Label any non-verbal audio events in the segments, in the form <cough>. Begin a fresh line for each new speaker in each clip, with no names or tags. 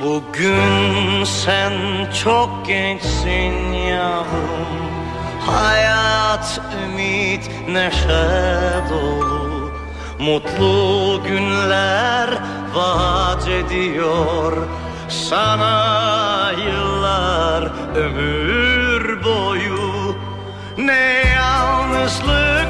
Bugün sen çok gençsin yavrum. Hayat, ümit, neşe dolu. Mutlu günler vaat ediyor. Sana yıllar ömür boyu. Ne yalnızlık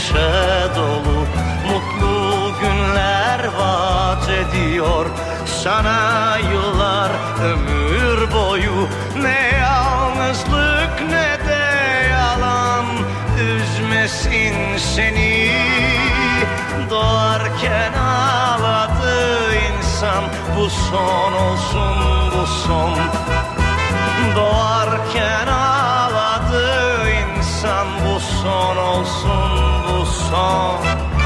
neşe dolu Mutlu günler vaat ediyor. Sana yıllar ömür boyu Ne yalnızlık ne de yalan Üzmesin seni. Doğarken ağladı insan Bu son olsun bu son. Doğarken ağladı insan Bu son olsun song.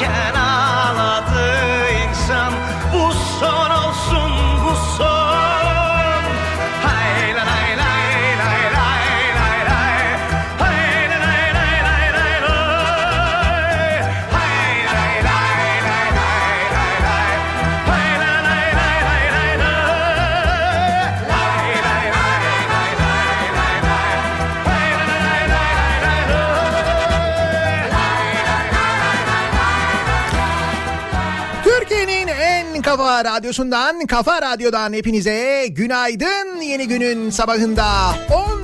can I? Kafa radyosundan, Kafa Radyo'dan hepinize günaydın yeni günün sabahında.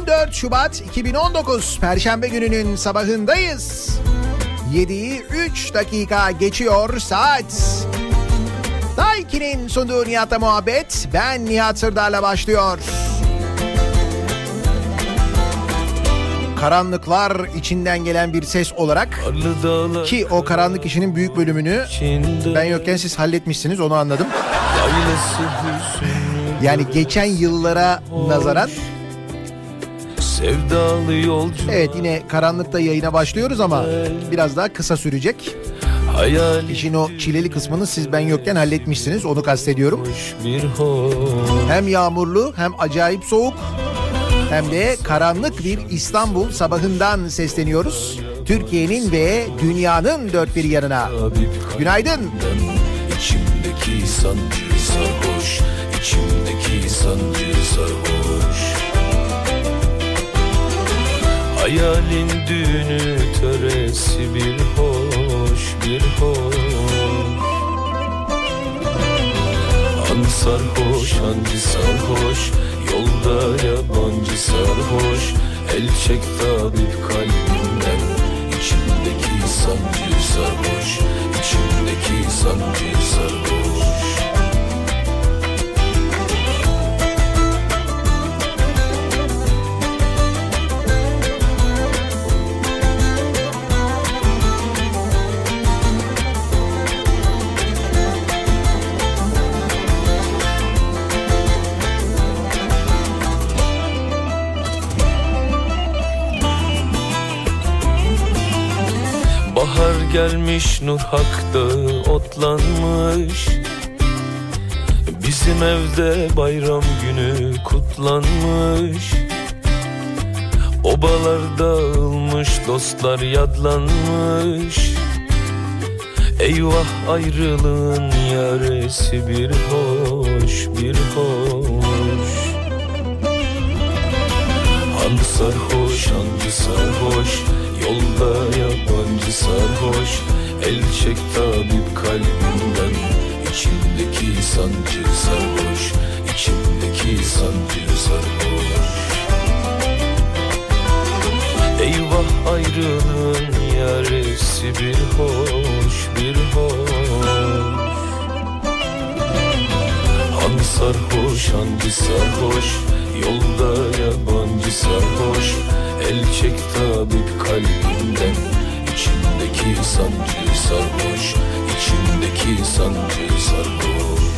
14 Şubat 2019 Perşembe gününün sabahındayız. 7'yi 3 dakika geçiyor saat. Daiki'nin sunduğu Nihat'la muhabbet ben Nihat Sırdar'la başlıyor. Karanlıklar içinden gelen bir ses olarak ki o karanlık işinin büyük bölümünü ben yokken siz halletmişsiniz onu anladım. Yani geçen yıllara nazaran
Sevdalı yolcu
evet yine karanlıkta yayına başlıyoruz ama biraz daha kısa sürecek.
Hayal
İşin o çileli kısmını siz ben yokken halletmişsiniz onu kastediyorum. Hem yağmurlu hem acayip soğuk hem de karanlık bir İstanbul sabahından sesleniyoruz. Türkiye'nin ve dünyanın dört bir yanına. Günaydın.
İçimdeki sancı sarhoş İçimdeki sancı sarhoş Hayalin düğünü töresi bir hoş bir hoş An sarhoş hancı sarhoş Yolda yabancı sarhoş El çek tabip kalbimden İçimdeki sancı sarhoş İçimdeki sancı sarhoş gelmiş nur hakta otlanmış. Bizim evde bayram günü kutlanmış. Obalar dağılmış dostlar yadlanmış. Eyvah ayrılığın yaresi bir hoş bir hoş. Sarhoş hancı sarhoş Yolda yabancı sarhoş El çek tabip kalbimden İçimdeki sancı sarhoş İçimdeki sancı sarhoş. Eyvah ayrılığın yaresi bir hoş bir hoş. Han sarhoş hancı sarhoş? Yolda yabancı sarhoş El çek tabip kalbimden İçimdeki sancı sarhoş İçimdeki sancı sarhoş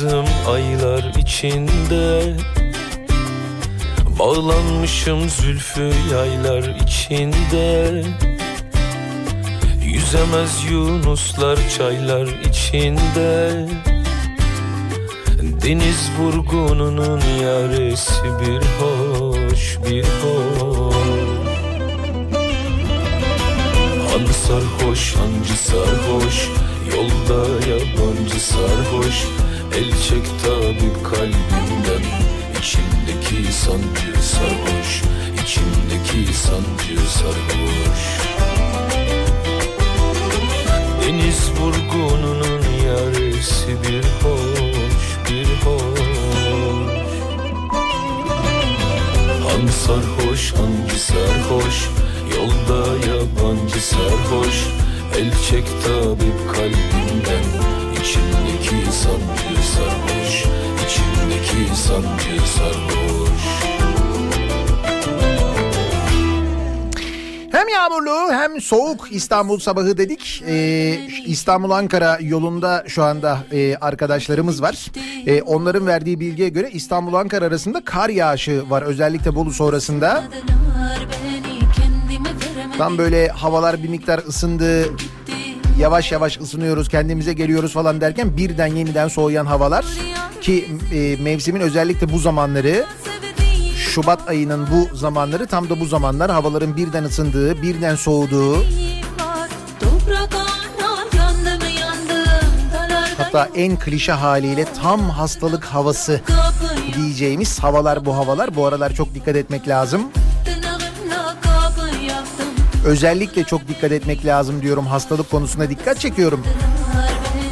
yıldızım aylar içinde Bağlanmışım zülfü yaylar içinde Yüzemez yunuslar çaylar içinde Deniz vurgununun yaresi bir hoş bir hoş. Han sarhoş hancı sarhoş Yolda yabancı sarhoş El çek tabip kalbimden. İçimdeki sancı sarhoş İçimdeki sancı sarhoş. Deniz vurgununun yaresi bir hoş bir hoş. Han sarhoş hancı sarhoş Yolda yabancı sarhoş. El çek tabip kalbimden İçimdeki sancı sarhoş İçimdeki sancı sarhoş
Hem yağmurlu hem soğuk İstanbul sabahı dedik. Ee, İstanbul-Ankara yolunda şu anda e, arkadaşlarımız var. E, onların verdiği bilgiye göre İstanbul-Ankara arasında kar yağışı var. Özellikle Bolu sonrasında. Tam böyle havalar bir miktar ısındı. Yavaş yavaş ısınıyoruz kendimize geliyoruz falan derken birden yeniden soğuyan havalar. Ki e, mevsimin özellikle bu zamanları Şubat ayının bu zamanları tam da bu zamanlar havaların birden ısındığı, birden soğuduğu, hatta en klişe haliyle tam hastalık havası diyeceğimiz havalar bu havalar. Bu aralar çok dikkat etmek lazım. Özellikle çok dikkat etmek lazım diyorum hastalık konusunda dikkat çekiyorum.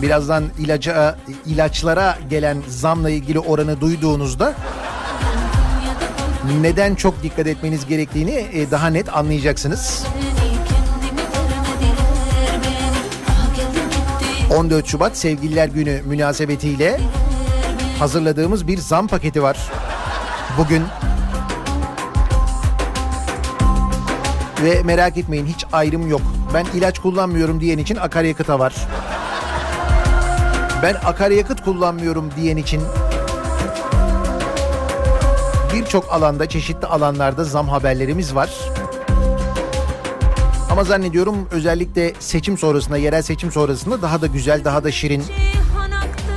Birazdan ilaca, ilaçlara gelen zamla ilgili oranı duyduğunuzda neden çok dikkat etmeniz gerektiğini e, daha net anlayacaksınız. 14 Şubat Sevgililer Günü münasebetiyle hazırladığımız bir zam paketi var. Bugün ve merak etmeyin hiç ayrım yok. Ben ilaç kullanmıyorum diyen için akaryakıta var. Ben akaryakıt kullanmıyorum diyen için birçok alanda çeşitli alanlarda zam haberlerimiz var. Ama zannediyorum özellikle seçim sonrasında, yerel seçim sonrasında daha da güzel, daha da şirin,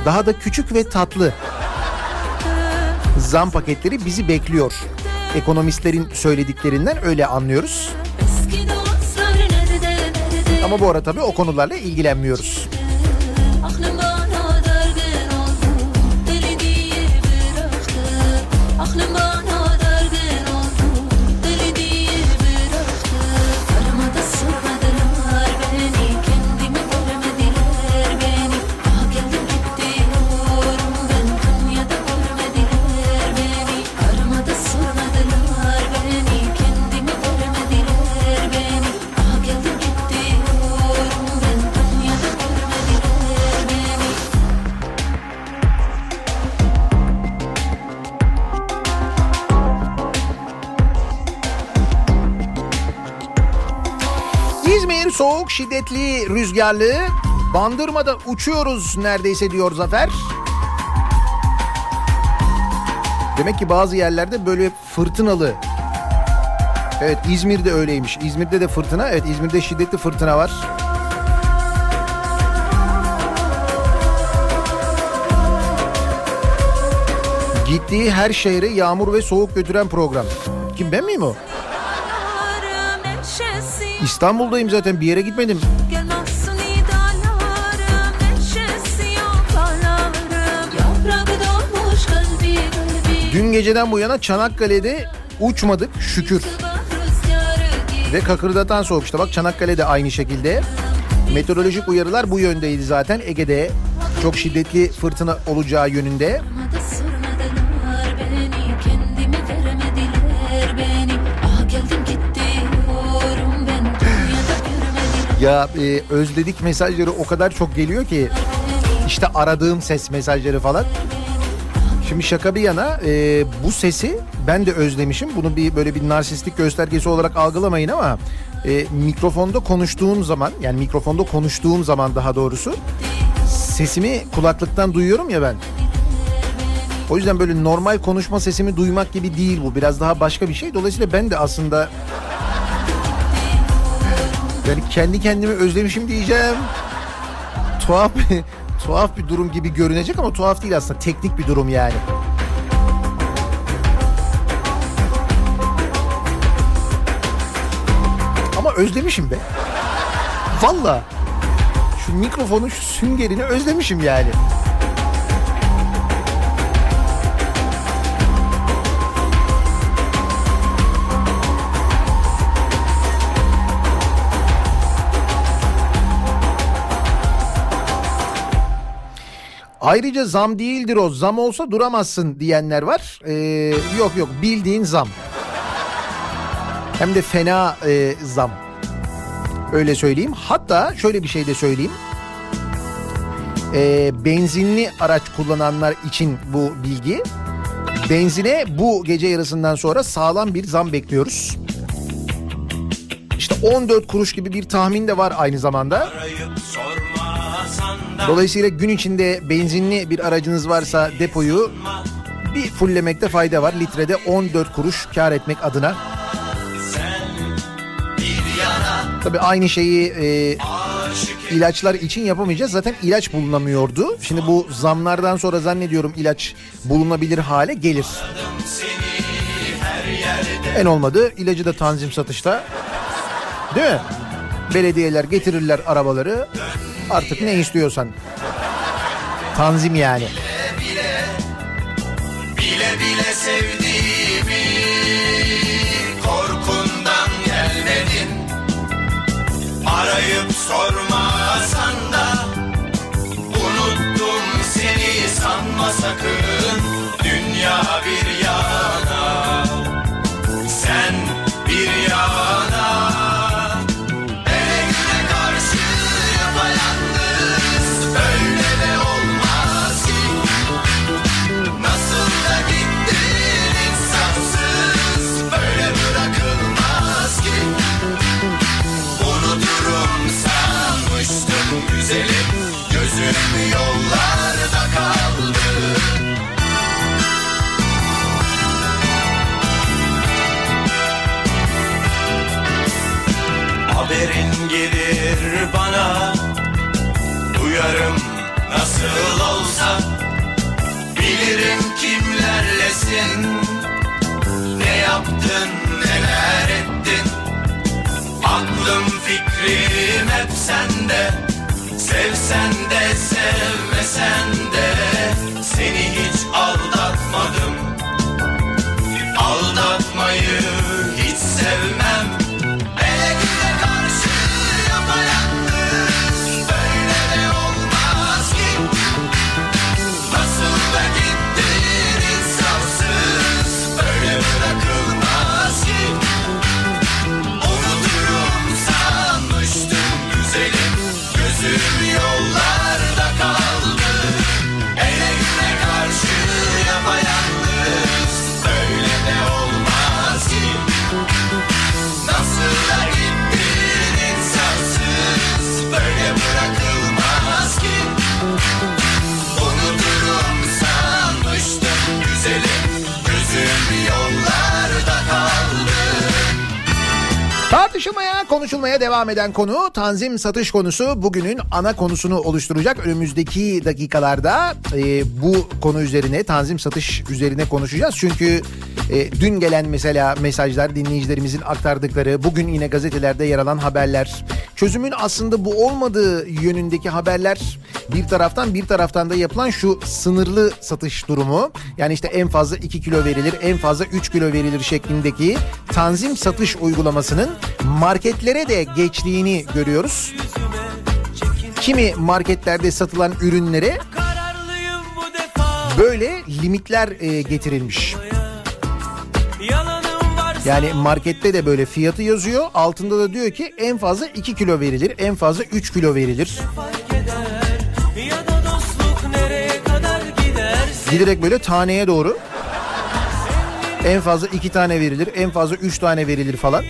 daha da küçük ve tatlı zam paketleri bizi bekliyor. Ekonomistlerin söylediklerinden öyle anlıyoruz. Ama bu arada tabii o konularla ilgilenmiyoruz. İzmir soğuk şiddetli rüzgarlı. Bandırmada uçuyoruz neredeyse diyor Zafer. Demek ki bazı yerlerde böyle fırtınalı Evet İzmir'de öyleymiş. İzmir'de de fırtına. Evet İzmir'de şiddetli fırtına var. Gittiği her şehre yağmur ve soğuk götüren program. Kim ben miyim o? İstanbul'dayım zaten bir yere gitmedim. Dün geceden bu yana Çanakkale'de uçmadık şükür. Ve kakırdatan soğuk işte bak Çanakkale'de aynı şekilde. Meteorolojik uyarılar bu yöndeydi zaten Ege'de. Çok şiddetli fırtına olacağı yönünde. Ya e, özledik mesajları o kadar çok geliyor ki işte aradığım ses mesajları falan. Şimdi şaka bir yana e, bu sesi ben de özlemişim. Bunu bir böyle bir narsistik göstergesi olarak algılamayın ama e, mikrofonda konuştuğum zaman yani mikrofonda konuştuğum zaman daha doğrusu sesimi kulaklıktan duyuyorum ya ben. O yüzden böyle normal konuşma sesimi duymak gibi değil bu. Biraz daha başka bir şey. Dolayısıyla ben de aslında yani kendi kendimi özlemişim diyeceğim. Tuhaf bir, tuhaf bir durum gibi görünecek ama tuhaf değil aslında. Teknik bir durum yani. Ama özlemişim be. Valla. Şu mikrofonun şu süngerini özlemişim yani. Ayrıca zam değildir o. Zam olsa duramazsın diyenler var. Ee, yok yok bildiğin zam. Hem de fena e, zam. Öyle söyleyeyim. Hatta şöyle bir şey de söyleyeyim. Ee, benzinli araç kullananlar için bu bilgi. Benzine bu gece yarısından sonra sağlam bir zam bekliyoruz. İşte 14 kuruş gibi bir tahmin de var aynı zamanda. Dolayısıyla gün içinde benzinli bir aracınız varsa depoyu bir fullemekte fayda var. Litrede 14 kuruş kar etmek adına. Tabii aynı şeyi e, ilaçlar için yapamayacağız. Zaten ilaç bulunamıyordu. Şimdi bu zamlardan sonra zannediyorum ilaç bulunabilir hale gelir. En olmadı ilacı da tanzim satışta. Değil mi? Belediyeler getirirler arabaları. Artık ne istiyorsan. Tanzim yani.
Bile bile sevdiğimi korkundan gelmedin Arayıp sormasan da unuttum seni sanma sakın Dünya bir Duyarım nasıl olsa. Bilirim kimlerlesin. Ne yaptın neler ettin? Aklım fikrim hep sende. Sevsen de sevmesen de. Seni hiç aldatmadım. Aldatmayı hiç sevmem
Tartışılmaya, konuşulmaya devam eden konu tanzim satış konusu bugünün ana konusunu oluşturacak. Önümüzdeki dakikalarda e, bu konu üzerine, tanzim satış üzerine konuşacağız. Çünkü e, dün gelen mesela mesajlar, dinleyicilerimizin aktardıkları, bugün yine gazetelerde yer alan haberler, çözümün aslında bu olmadığı yönündeki haberler bir taraftan bir taraftan da yapılan şu sınırlı satış durumu. Yani işte en fazla 2 kilo verilir, en fazla 3 kilo verilir şeklindeki tanzim satış uygulamasının marketlere de geçtiğini görüyoruz. Kimi marketlerde satılan ürünlere böyle limitler e, getirilmiş. Yani markette de böyle fiyatı yazıyor. Altında da diyor ki en fazla 2 kilo verilir, en fazla 3 kilo verilir. Giderek böyle taneye doğru. En fazla 2 tane verilir, en fazla 3 tane verilir falan.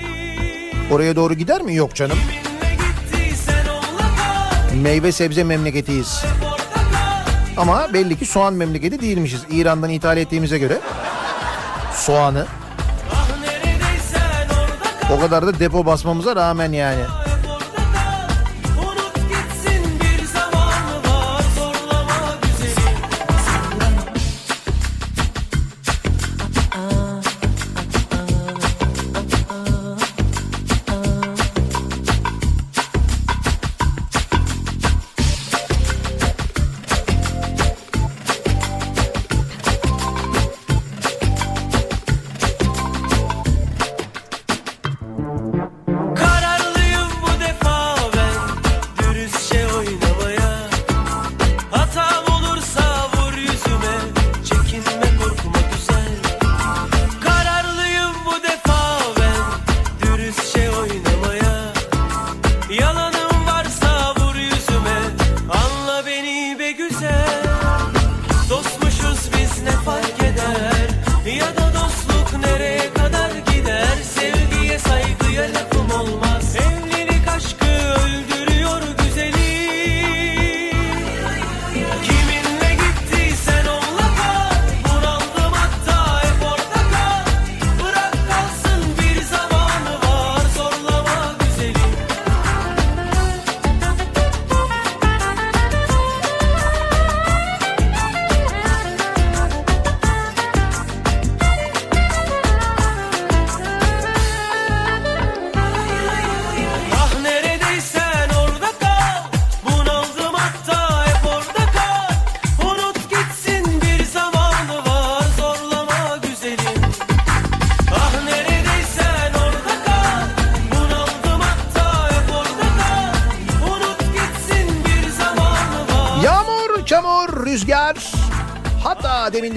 Oraya doğru gider mi? Yok canım. Meyve sebze memleketiyiz. Ama belli ki soğan memleketi değilmişiz. İran'dan ithal ettiğimize göre. Soğanı. O kadar da depo basmamıza rağmen yani.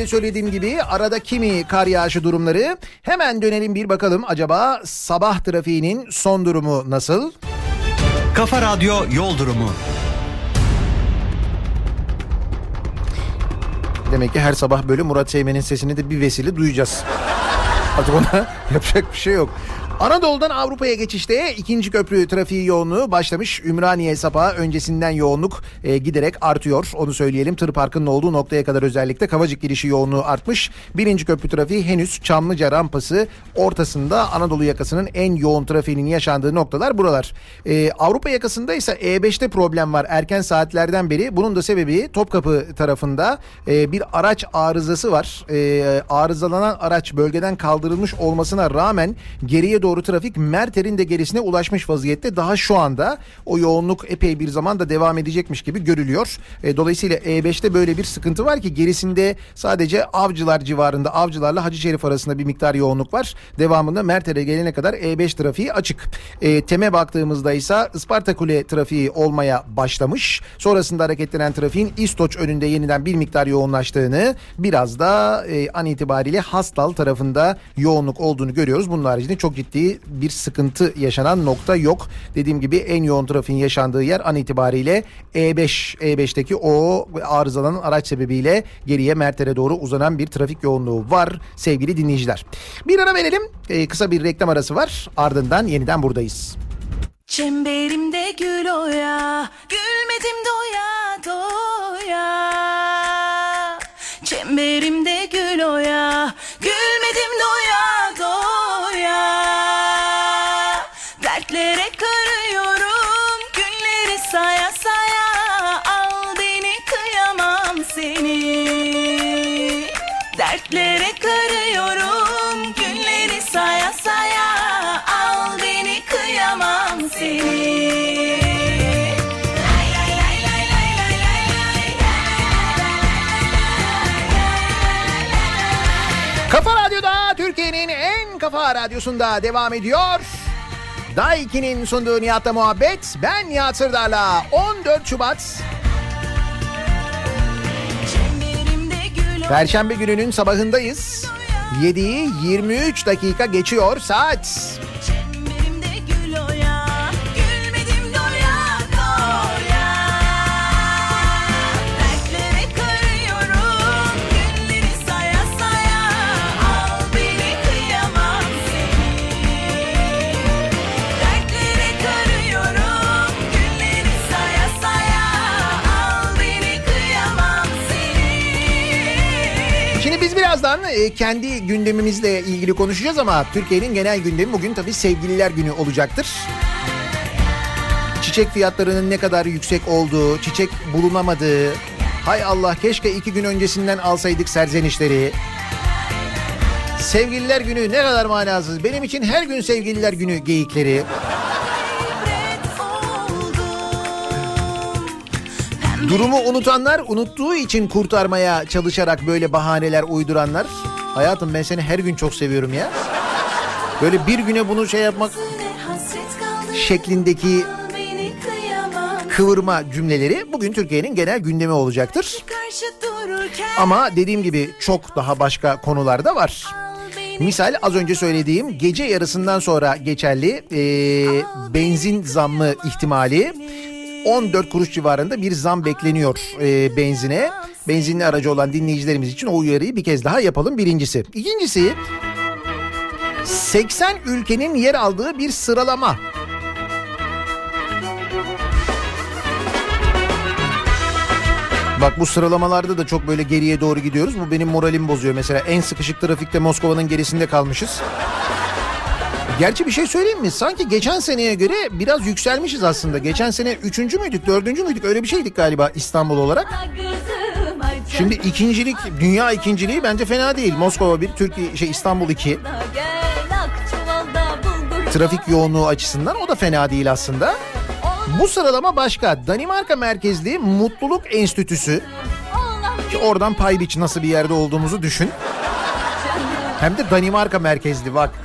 De söylediğim gibi arada kimi kar yağışı durumları. Hemen dönelim bir bakalım acaba sabah trafiğinin son durumu nasıl?
Kafa Radyo Yol Durumu.
Demek ki her sabah böyle Murat Seymen'in sesini de bir vesile duyacağız. Artık ona <laughs> yapacak bir şey yok. Anadolu'dan Avrupa'ya geçişte ikinci köprü trafiği yoğunluğu başlamış. Ümraniye Sapağı öncesinden yoğunluk e, giderek artıyor. Onu söyleyelim. Tır parkının olduğu noktaya kadar özellikle Kavacık girişi yoğunluğu artmış. Birinci köprü trafiği henüz Çamlıca rampası ortasında Anadolu yakasının en yoğun trafiğinin yaşandığı noktalar buralar. E, Avrupa yakasında ise E5'te problem var erken saatlerden beri. Bunun da sebebi Topkapı tarafında e, bir araç arızası var. E, arızalanan araç bölgeden kaldırılmış olmasına rağmen geriye doğru trafik Merter'in de gerisine ulaşmış vaziyette. Daha şu anda o yoğunluk epey bir zaman da devam edecekmiş gibi görülüyor. E, dolayısıyla E5'te böyle bir sıkıntı var ki gerisinde sadece Avcılar civarında Avcılarla Hacı Şerif arasında bir miktar yoğunluk var. Devamında Merter'e gelene kadar E5 trafiği açık. E, Tem'e baktığımızda ise Isparta Kule trafiği olmaya başlamış. Sonrasında hareketlenen trafiğin İstoç önünde yeniden bir miktar yoğunlaştığını biraz da e, an itibariyle Hastal tarafında yoğunluk olduğunu görüyoruz. Bunun haricinde çok ciddi bir sıkıntı yaşanan nokta yok. Dediğim gibi en yoğun trafiğin yaşandığı yer an itibariyle E5. E5'teki o arızalanan araç sebebiyle geriye Merter'e doğru uzanan bir trafik yoğunluğu var sevgili dinleyiciler. Bir ara verelim. E, kısa bir reklam arası var. Ardından yeniden buradayız.
Çemberimde gül oya, gülmedim doya doya. Çemberimde gül oya, gülmedim doya.
Kafa Radyosu'nda devam ediyor. Daiki'nin sunduğu Nihat'la muhabbet. Ben Nihat Sırdar'la 14 Şubat Perşembe gününün sabahındayız. 7'yi 23 dakika geçiyor saat. Birazdan e, kendi gündemimizle ilgili konuşacağız ama Türkiye'nin genel gündemi bugün tabii sevgililer günü olacaktır. Çiçek fiyatlarının ne kadar yüksek olduğu, çiçek bulunamadığı, hay Allah keşke iki gün öncesinden alsaydık serzenişleri. Sevgililer günü ne kadar manasız. Benim için her gün sevgililer günü geyikleri. Durumu unutanlar unuttuğu için kurtarmaya çalışarak böyle bahaneler uyduranlar. Hayatım ben seni her gün çok seviyorum ya. Böyle bir güne bunu şey yapmak şeklindeki kıvırma cümleleri bugün Türkiye'nin genel gündemi olacaktır. Ama dediğim gibi çok daha başka konular da var. Misal az önce söylediğim gece yarısından sonra geçerli e, benzin zammı ihtimali 14 kuruş civarında bir zam bekleniyor e, benzine. Benzinli aracı olan dinleyicilerimiz için o uyarıyı bir kez daha yapalım birincisi. İkincisi 80 ülkenin yer aldığı bir sıralama. Bak bu sıralamalarda da çok böyle geriye doğru gidiyoruz. Bu benim moralimi bozuyor mesela. En sıkışık trafikte Moskova'nın gerisinde kalmışız. Gerçi bir şey söyleyeyim mi? Sanki geçen seneye göre biraz yükselmişiz aslında. Geçen sene üçüncü müydük, dördüncü müydük öyle bir şeydik galiba İstanbul olarak. Şimdi ikincilik, dünya ikinciliği bence fena değil. Moskova bir, Türkiye, şey İstanbul iki. Trafik yoğunluğu açısından o da fena değil aslında. Bu sıralama başka. Danimarka merkezli Mutluluk Enstitüsü. Ki oradan pay biç nasıl bir yerde olduğumuzu düşün. Hem de Danimarka merkezli bak.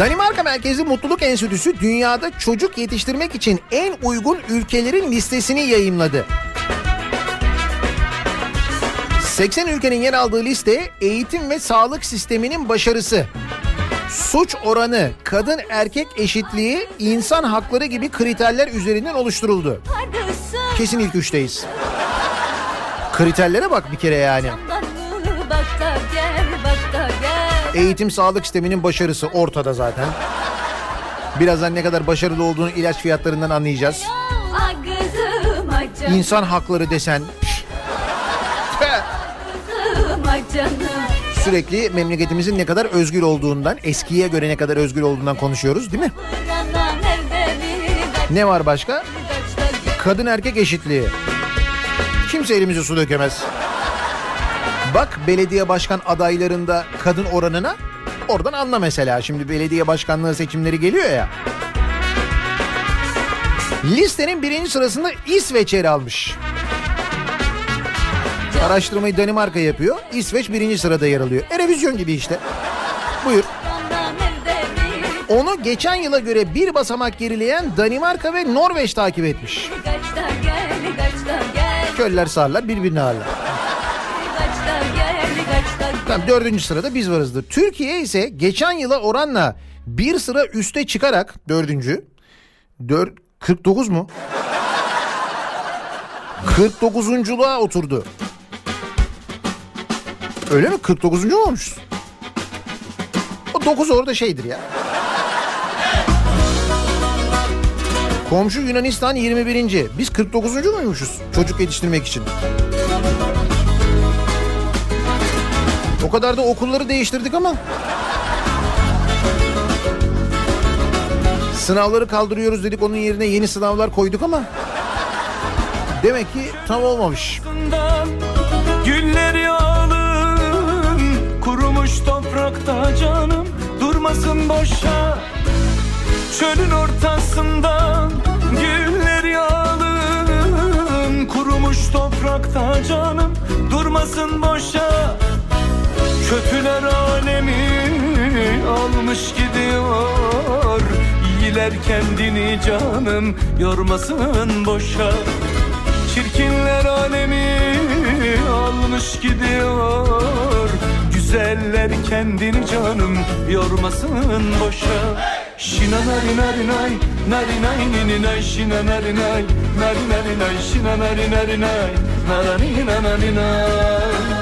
Danimarka merkezli Mutluluk Enstitüsü dünyada çocuk yetiştirmek için en uygun ülkelerin listesini yayımladı. 80 ülkenin yer aldığı liste eğitim ve sağlık sisteminin başarısı, suç oranı, kadın erkek eşitliği, insan hakları gibi kriterler üzerinden oluşturuldu. Kesin ilk üçteyiz. Kriterlere bak bir kere yani. Eğitim sağlık sisteminin başarısı ortada zaten. Birazdan ne kadar başarılı olduğunu ilaç fiyatlarından anlayacağız. İnsan hakları desen sürekli memleketimizin ne kadar özgür olduğundan, eskiye göre ne kadar özgür olduğundan konuşuyoruz değil mi? Ne var başka? Kadın erkek eşitliği. Kimse elimize su dökemez. Bak belediye başkan adaylarında kadın oranına oradan anla mesela. Şimdi belediye başkanlığı seçimleri geliyor ya. Listenin birinci sırasında İsveç yer almış. Araştırmayı Danimarka yapıyor. İsveç birinci sırada yer alıyor. Erevizyon gibi işte. Buyur. Onu geçen yıla göre bir basamak gerileyen Danimarka ve Norveç takip etmiş. Köller sağırlar birbirini ağırlar. Tamam dördüncü sırada biz varızdır. Türkiye ise geçen yıla oranla bir sıra üste çıkarak dördüncü. Dör, 49 mu? 49'unculuğa oturdu. Öyle mi? 49. mu olmuşuz? O 9 orada şeydir ya. Komşu Yunanistan 21. Biz 49. muymuşuz çocuk yetiştirmek için? O kadar da okulları değiştirdik ama. Sınavları kaldırıyoruz dedik onun yerine yeni sınavlar koyduk ama. Demek ki tam olmamış.
Gülleri alın kurumuş toprakta canım durmasın boşa. Çölün ortasından gülleri alın kurumuş toprakta canım durmasın boşa. Kötüler alemi almış gidiyor. İyiler kendini canım yormasın boşa. Çirkinler alemi almış gidiyor. Güzeller kendini canım yormasın boşa. Şina nari nari nay Nari nay nini nay. Şina nari nay Nari nari nay. Şina nari nari nay Narani nanani nay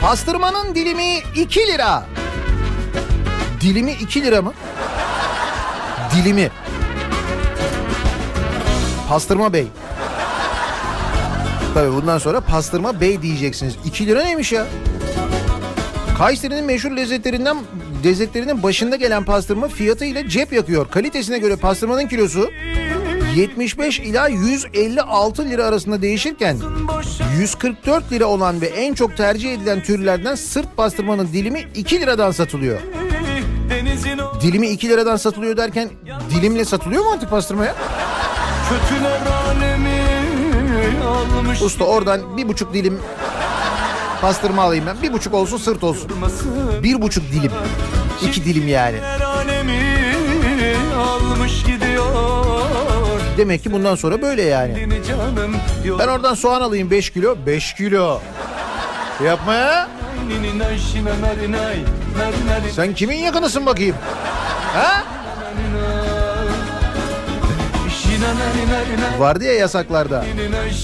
Pastırmanın dilimi 2 lira. Dilimi 2 lira mı? Dilimi. Pastırma Bey. Tabii bundan sonra pastırma bey diyeceksiniz. 2 lira neymiş ya? Kayseri'nin meşhur lezzetlerinden lezzetlerinin başında gelen pastırma fiyatı ile cep yakıyor. Kalitesine göre pastırmanın kilosu 75 ila 156 lira arasında değişirken 144 lira olan ve en çok tercih edilen türlerden sırt pastırmanın dilimi 2 liradan satılıyor. Dilimi 2 liradan satılıyor derken dilimle satılıyor mu artık pastırmaya? Usta oradan bir buçuk dilim pastırma alayım ben. Bir buçuk olsun sırt olsun. Bir buçuk dilim. İki dilim yani.
Almış gidiyor
Demek ki bundan sonra böyle yani. Ben oradan soğan alayım 5 kilo. 5 kilo. Yapma ya. Sen kimin yakınısın bakayım? Ha? Vardı ya yasaklarda.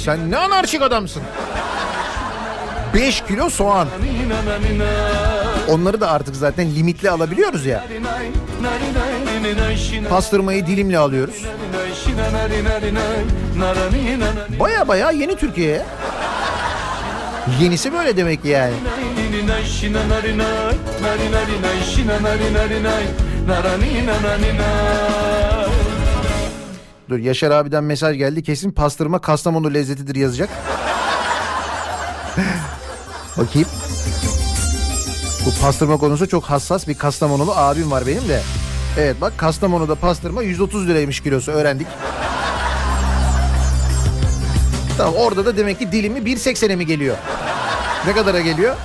Sen ne anarşik adamsın. 5 kilo soğan. Onları da artık zaten limitli alabiliyoruz ya. Pastırmayı dilimle alıyoruz. Baya baya yeni Türkiye'ye. Yenisi böyle demek yani. Dur Yaşar abiden mesaj geldi. Kesin pastırma Kastamonu lezzetidir yazacak. Bakayım. Bu pastırma konusu çok hassas bir Kastamonulu abim var benim de. Evet bak Kastamonu'da pastırma 130 liraymış kilosu öğrendik. Tamam orada da demek ki dilimi 1.80'e mi geliyor? Ne kadara geliyor?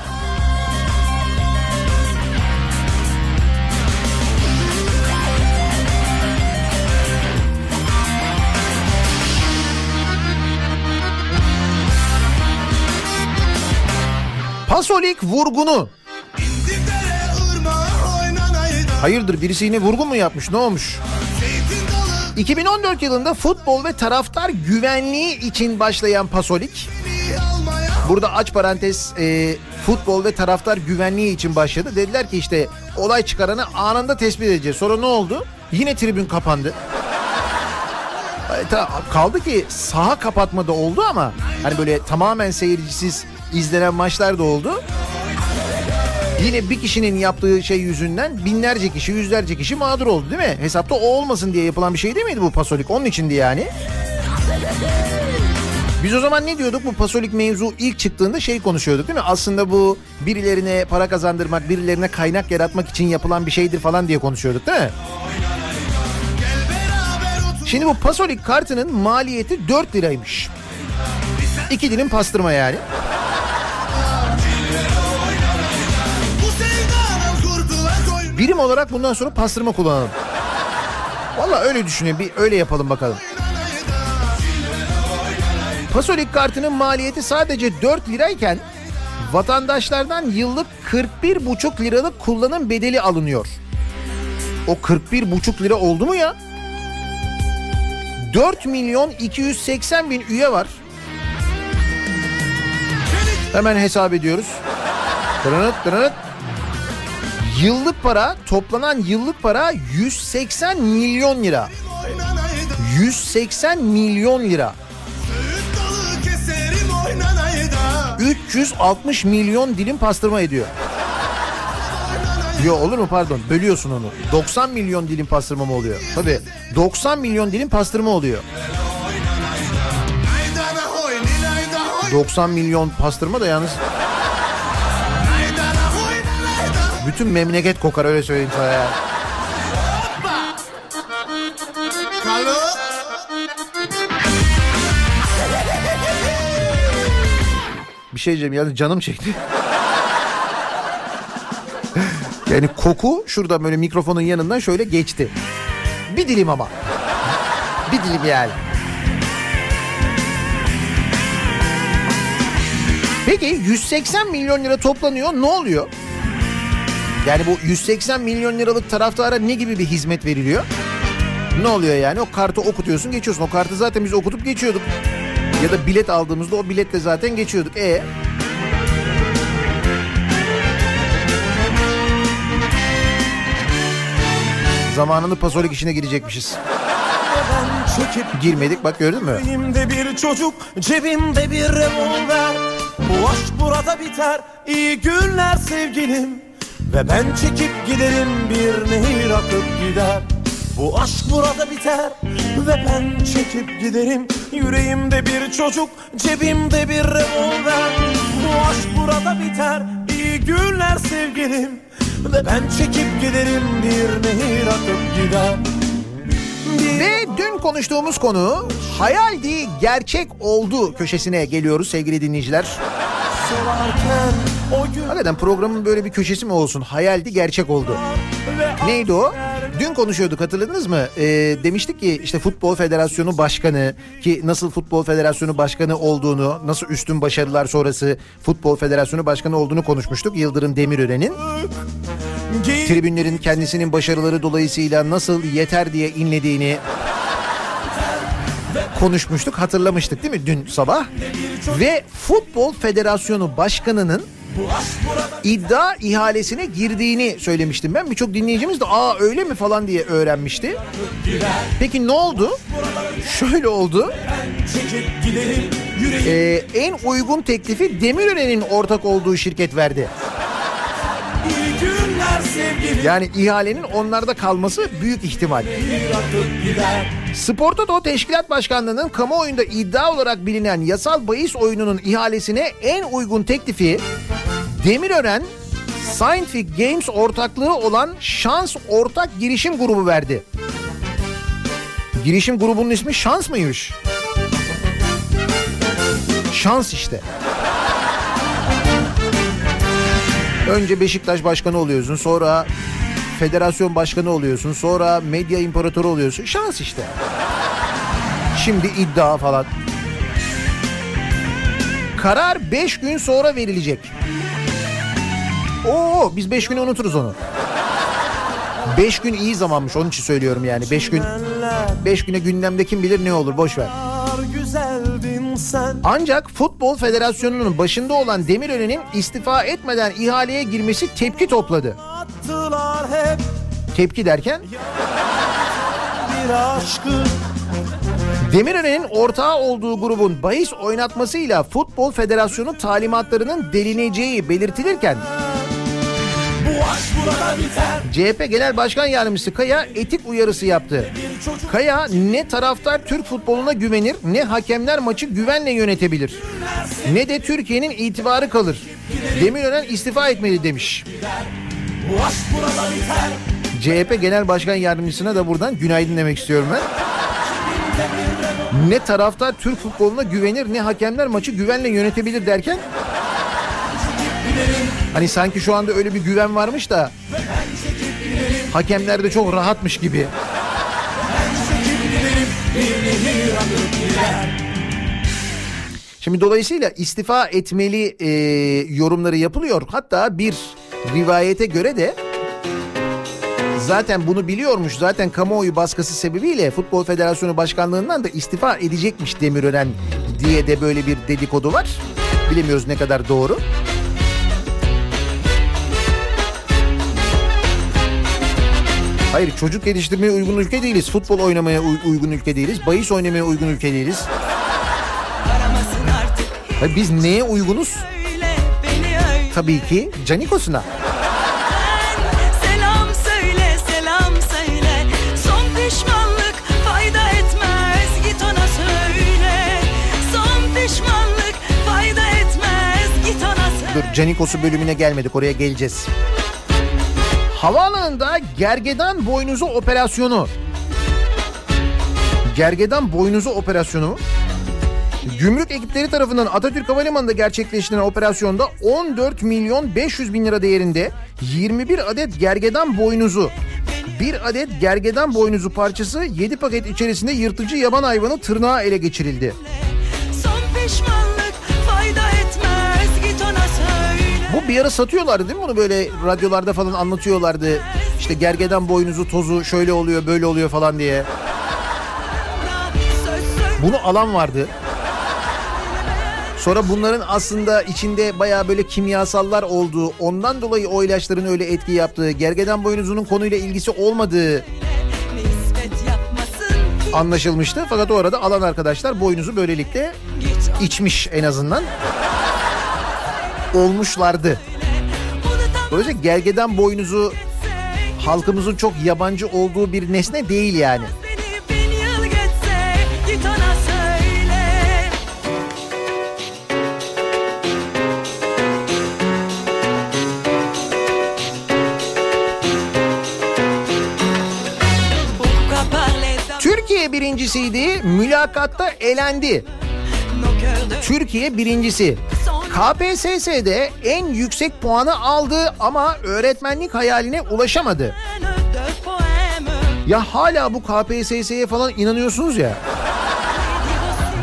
Pasolik vurgunu. Hayırdır birisi yine vurgun mu yapmış ne olmuş? 2014 yılında futbol ve taraftar güvenliği için başlayan Pasolik Burada aç parantez e, futbol ve taraftar güvenliği için başladı. Dediler ki işte olay çıkaranı anında tespit edeceğiz. Sonra ne oldu? Yine tribün kapandı. E, Kaldı ki saha kapatma da oldu ama hani böyle tamamen seyircisiz izlenen maçlar da oldu. Yine bir kişinin yaptığı şey yüzünden binlerce kişi, yüzlerce kişi mağdur oldu değil mi? Hesapta o olmasın diye yapılan bir şey değil miydi bu pasolik? Onun içindi yani. Biz o zaman ne diyorduk bu pasolik mevzu ilk çıktığında şey konuşuyorduk değil mi? Aslında bu birilerine para kazandırmak, birilerine kaynak yaratmak için yapılan bir şeydir falan diye konuşuyorduk değil mi? Şimdi bu pasolik kartının maliyeti 4 liraymış. İki dilim pastırma yani. Birim olarak bundan sonra pastırma kullanalım. Valla öyle düşünüyorum. Bir öyle yapalım bakalım. Pasolik kartının maliyeti sadece 4 lirayken vatandaşlardan yıllık 41,5 liralık kullanım bedeli alınıyor. O 41,5 lira oldu mu ya? 4 milyon 280 bin üye var. Hemen hesap ediyoruz. Tırınıt tırınıt. Yıllık para, toplanan yıllık para 180 milyon lira. 180 milyon lira. 360 milyon dilim pastırma ediyor. Yo olur mu pardon bölüyorsun onu. 90 milyon dilim pastırma mı oluyor? Tabii 90 milyon dilim pastırma oluyor. 90 milyon pastırma da yalnız Bütün memleket kokar öyle söyleyeyim sana ya. Bir şey diyeceğim yani canım çekti. yani koku şurada böyle mikrofonun yanından şöyle geçti. Bir dilim ama. Bir dilim yani. Peki 180 milyon lira toplanıyor ne oluyor? Yani bu 180 milyon liralık taraftara ne gibi bir hizmet veriliyor? Ne oluyor yani? O kartı okutuyorsun geçiyorsun. O kartı zaten biz okutup geçiyorduk. Ya da bilet aldığımızda o biletle zaten geçiyorduk. E Zamanında pasolik işine girecekmişiz. Girmedik bak gördün mü?
Elimde bir çocuk, cebimde bir revolver. Bu aşk burada biter. İyi günler sevgilim. Ve ben çekip giderim bir nehir akıp gider. Bu aşk burada biter ve ben çekip giderim. Yüreğimde bir çocuk, cebimde bir revolver. Bu aşk burada biter. İyi günler sevgilim. Ve ben çekip giderim bir nehir akıp gider.
Ve dün konuştuğumuz konu hayaldi gerçek oldu köşesine geliyoruz sevgili dinleyiciler.
gün
Hakikaten programın böyle bir köşesi mi olsun? Hayaldi gerçek oldu. Neydi o? Dün konuşuyorduk hatırladınız mı? Ee, demiştik ki işte Futbol Federasyonu Başkanı ki nasıl Futbol Federasyonu Başkanı olduğunu, nasıl üstün başarılar sonrası Futbol Federasyonu Başkanı olduğunu konuşmuştuk. Yıldırım Demirören'in tribünlerin kendisinin başarıları dolayısıyla nasıl yeter diye inlediğini konuşmuştuk, hatırlamıştık değil mi dün sabah? Ve Futbol Federasyonu Başkanı'nın iddia ihalesine girdiğini söylemiştim ben. Birçok dinleyicimiz de aa öyle mi falan diye öğrenmişti. Peki ne oldu? Şöyle oldu. Ee, en uygun teklifi Demirören'in ortak olduğu şirket verdi. Yani ihalenin onlarda kalması büyük ihtimal.
akıp gider
Spor Toto Teşkilat Başkanlığı'nın kamuoyunda iddia olarak bilinen yasal bahis oyununun ihalesine en uygun teklifi Demirören Scientific Games ortaklığı olan Şans Ortak Girişim Grubu verdi. Girişim grubunun ismi Şans mıymış? Şans işte. Önce Beşiktaş Başkanı oluyorsun, sonra federasyon başkanı oluyorsun, sonra medya imparatoru oluyorsun. Şans işte. Şimdi iddia falan. Karar 5 gün sonra verilecek. Oo biz 5 güne unuturuz onu. 5 gün iyi zamanmış onun için söylüyorum yani. 5 gün 5 güne gündemde kim bilir ne olur boş ver. Ancak Futbol Federasyonu'nun başında olan Demirören'in istifa etmeden ihaleye girmesi tepki topladı.
Attılar hep
Tepki derken
bir aşkı
Demirören'in ortağı olduğu grubun bahis oynatmasıyla Futbol Federasyonu talimatlarının delineceği belirtilirken
bu aşk burada biter
CHP Genel Başkan Yardımcısı Kaya etik uyarısı yaptı. Kaya ne taraftar Türk futboluna güvenir ne hakemler maçı güvenle yönetebilir. Ne de Türkiye'nin itibarı kalır. Demirören istifa etmeli demiş.
Bu aşk burada biter
CHP Genel Başkan Yardımcısına da buradan günaydın demek istiyorum ben. Ne taraftar Türk futboluna güvenir ne hakemler maçı güvenle yönetebilir derken Hani sanki şu anda öyle bir güven varmış da hakemler de çok rahatmış gibi. Şimdi dolayısıyla istifa etmeli e, yorumları yapılıyor. Hatta bir rivayete göre de zaten bunu biliyormuş. Zaten kamuoyu baskısı sebebiyle Futbol Federasyonu Başkanlığından da istifa edecekmiş Demirören diye de böyle bir dedikodu var. Bilemiyoruz ne kadar doğru. Hayır çocuk yetiştirmeye uygun ülke değiliz. Futbol oynamaya uy- uygun ülke değiliz. Bahis oynamaya uygun ülke değiliz. Hayır, biz neye uygunuz? Tabii ki Canikos'una. Dur Canikos'u bölümüne gelmedik oraya geleceğiz. Havaalanında gergedan boynuzu operasyonu. Gergedan boynuzu operasyonu. Gümrük ekipleri tarafından Atatürk Havalimanı'nda gerçekleştirilen operasyonda 14 milyon 500 bin lira değerinde 21 adet gergedan boynuzu, bir adet gergedan boynuzu parçası 7 paket içerisinde yırtıcı yaban hayvanı tırnağı ele geçirildi. Bu bir ara satıyorlardı değil mi bunu böyle radyolarda falan anlatıyorlardı. İşte gergedan boynuzu tozu şöyle oluyor böyle oluyor falan diye. Bunu alan vardı. Sonra bunların aslında içinde baya böyle kimyasallar olduğu, ondan dolayı o ilaçların öyle etki yaptığı, gergedan boynuzunun konuyla ilgisi olmadığı anlaşılmıştı. Fakat o arada alan arkadaşlar boynuzu böylelikle içmiş en azından. Olmuşlardı. Dolayısıyla gergedan boynuzu halkımızın çok yabancı olduğu bir nesne değil yani. Birincisiydi, mülakatta elendi. Türkiye birincisi. KPSS'de en yüksek puanı aldı ama öğretmenlik hayaline ulaşamadı. Ya hala bu KPSS'ye falan inanıyorsunuz ya.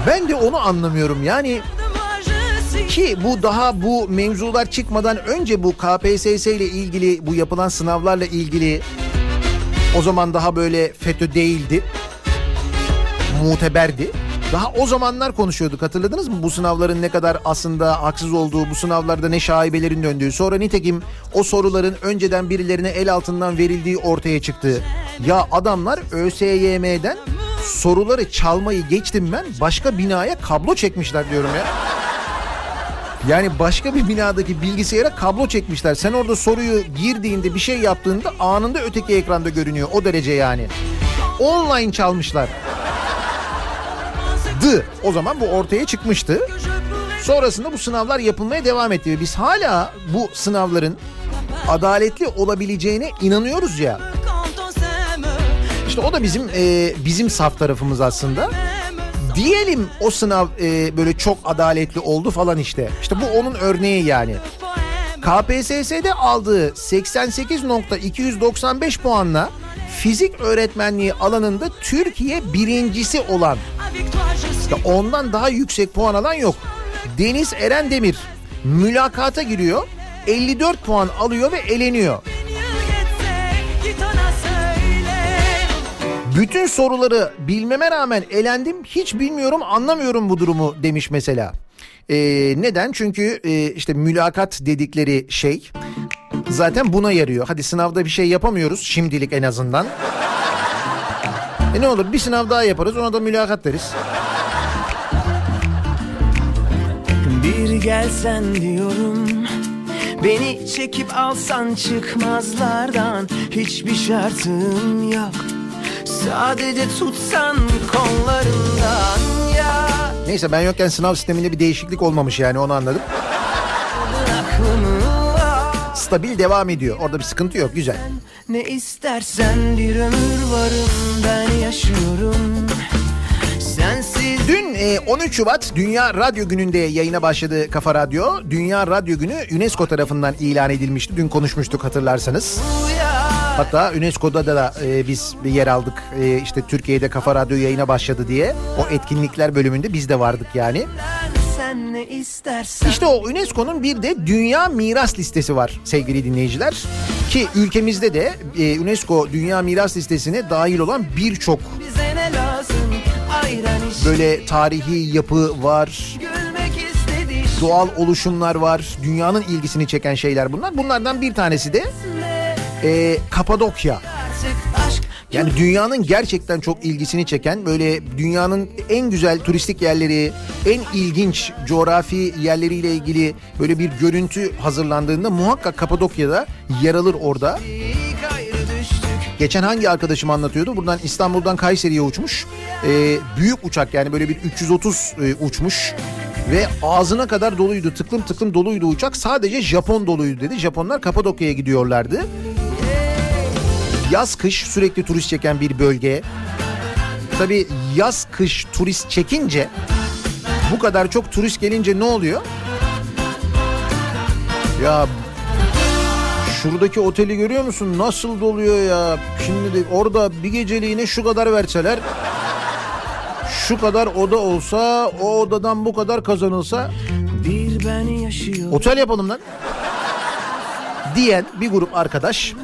Ben de onu anlamıyorum. Yani ki bu daha bu mevzular çıkmadan önce bu KPSS ile ilgili bu yapılan sınavlarla ilgili o zaman daha böyle FETÖ değildi. Muteberdi. Daha o zamanlar konuşuyorduk hatırladınız mı? Bu sınavların ne kadar aslında haksız olduğu, bu sınavlarda ne şaibelerin döndüğü. Sonra nitekim o soruların önceden birilerine el altından verildiği ortaya çıktı. Ya adamlar ÖSYM'den soruları çalmayı geçtim ben başka binaya kablo çekmişler diyorum ya. Yani başka bir binadaki bilgisayara kablo çekmişler. Sen orada soruyu girdiğinde bir şey yaptığında anında öteki ekranda görünüyor. O derece yani. Online çalmışlar. Dı. O zaman bu ortaya çıkmıştı. Sonrasında bu sınavlar yapılmaya devam etti. Ve Biz hala bu sınavların adaletli olabileceğine inanıyoruz ya. İşte o da bizim e, bizim saf tarafımız aslında. Diyelim o sınav e, böyle çok adaletli oldu falan işte. İşte bu onun örneği yani. KPSS'de aldığı 88.295 puanla fizik öğretmenliği alanında Türkiye birincisi olan ya ondan daha yüksek puan alan yok. Deniz Eren Demir mülakata giriyor 54 puan alıyor ve eleniyor. Bütün soruları bilmeme rağmen elendim hiç bilmiyorum anlamıyorum bu durumu demiş mesela. Ee, neden? Çünkü e, işte mülakat dedikleri şey zaten buna yarıyor. Hadi sınavda bir şey yapamıyoruz şimdilik en azından. E ne olur bir sınav daha yaparız ona da mülakat deriz.
Bir gelsen diyorum Beni çekip alsan çıkmazlardan Hiçbir şartım yok Sadece tutsan kollarından ya
Neyse ben yokken sınav sisteminde bir değişiklik olmamış yani onu anladım. Stabil devam ediyor. Orada bir sıkıntı yok. Güzel.
Ne istersen bir ömür varım ben yaşıyorum Sensiz
Dün e, 13 Şubat Dünya Radyo Günü'nde yayına başladı Kafa Radyo. Dünya Radyo Günü UNESCO tarafından ilan edilmişti. Dün konuşmuştuk hatırlarsanız. Hatta UNESCO'da da e, biz bir yer aldık. E, işte Türkiye'de Kafa Radyo yayına başladı diye. O etkinlikler bölümünde biz de vardık yani.
Sen ne istersen
İşte o UNESCO'nun bir de Dünya Miras Listesi var sevgili dinleyiciler. Ki ülkemizde de e, UNESCO Dünya Miras Listesi'ne dahil olan birçok böyle tarihi yapı var. Doğal oluşumlar var. Dünyanın ilgisini çeken şeyler bunlar. Bunlardan bir tanesi de e, Kapadokya. Yani dünyanın gerçekten çok ilgisini çeken böyle dünyanın en güzel turistik yerleri, en ilginç coğrafi yerleriyle ilgili böyle bir görüntü hazırlandığında muhakkak Kapadokya'da yer alır orada. Geçen hangi arkadaşım anlatıyordu? Buradan İstanbul'dan Kayseri'ye uçmuş. Ee, büyük uçak yani böyle bir 330 e, uçmuş. Ve ağzına kadar doluydu. Tıklım tıklım doluydu uçak. Sadece Japon doluydu dedi. Japonlar Kapadokya'ya gidiyorlardı. Yaz kış sürekli turist çeken bir bölge. Tabii yaz kış turist çekince bu kadar çok turist gelince ne oluyor? Ya şuradaki oteli görüyor musun? Nasıl doluyor ya? Şimdi de orada bir geceliğine şu kadar verseler şu kadar oda olsa o odadan bu kadar kazanılsa
Bir ben yaşıyor
otel yapalım lan diyen bir grup arkadaş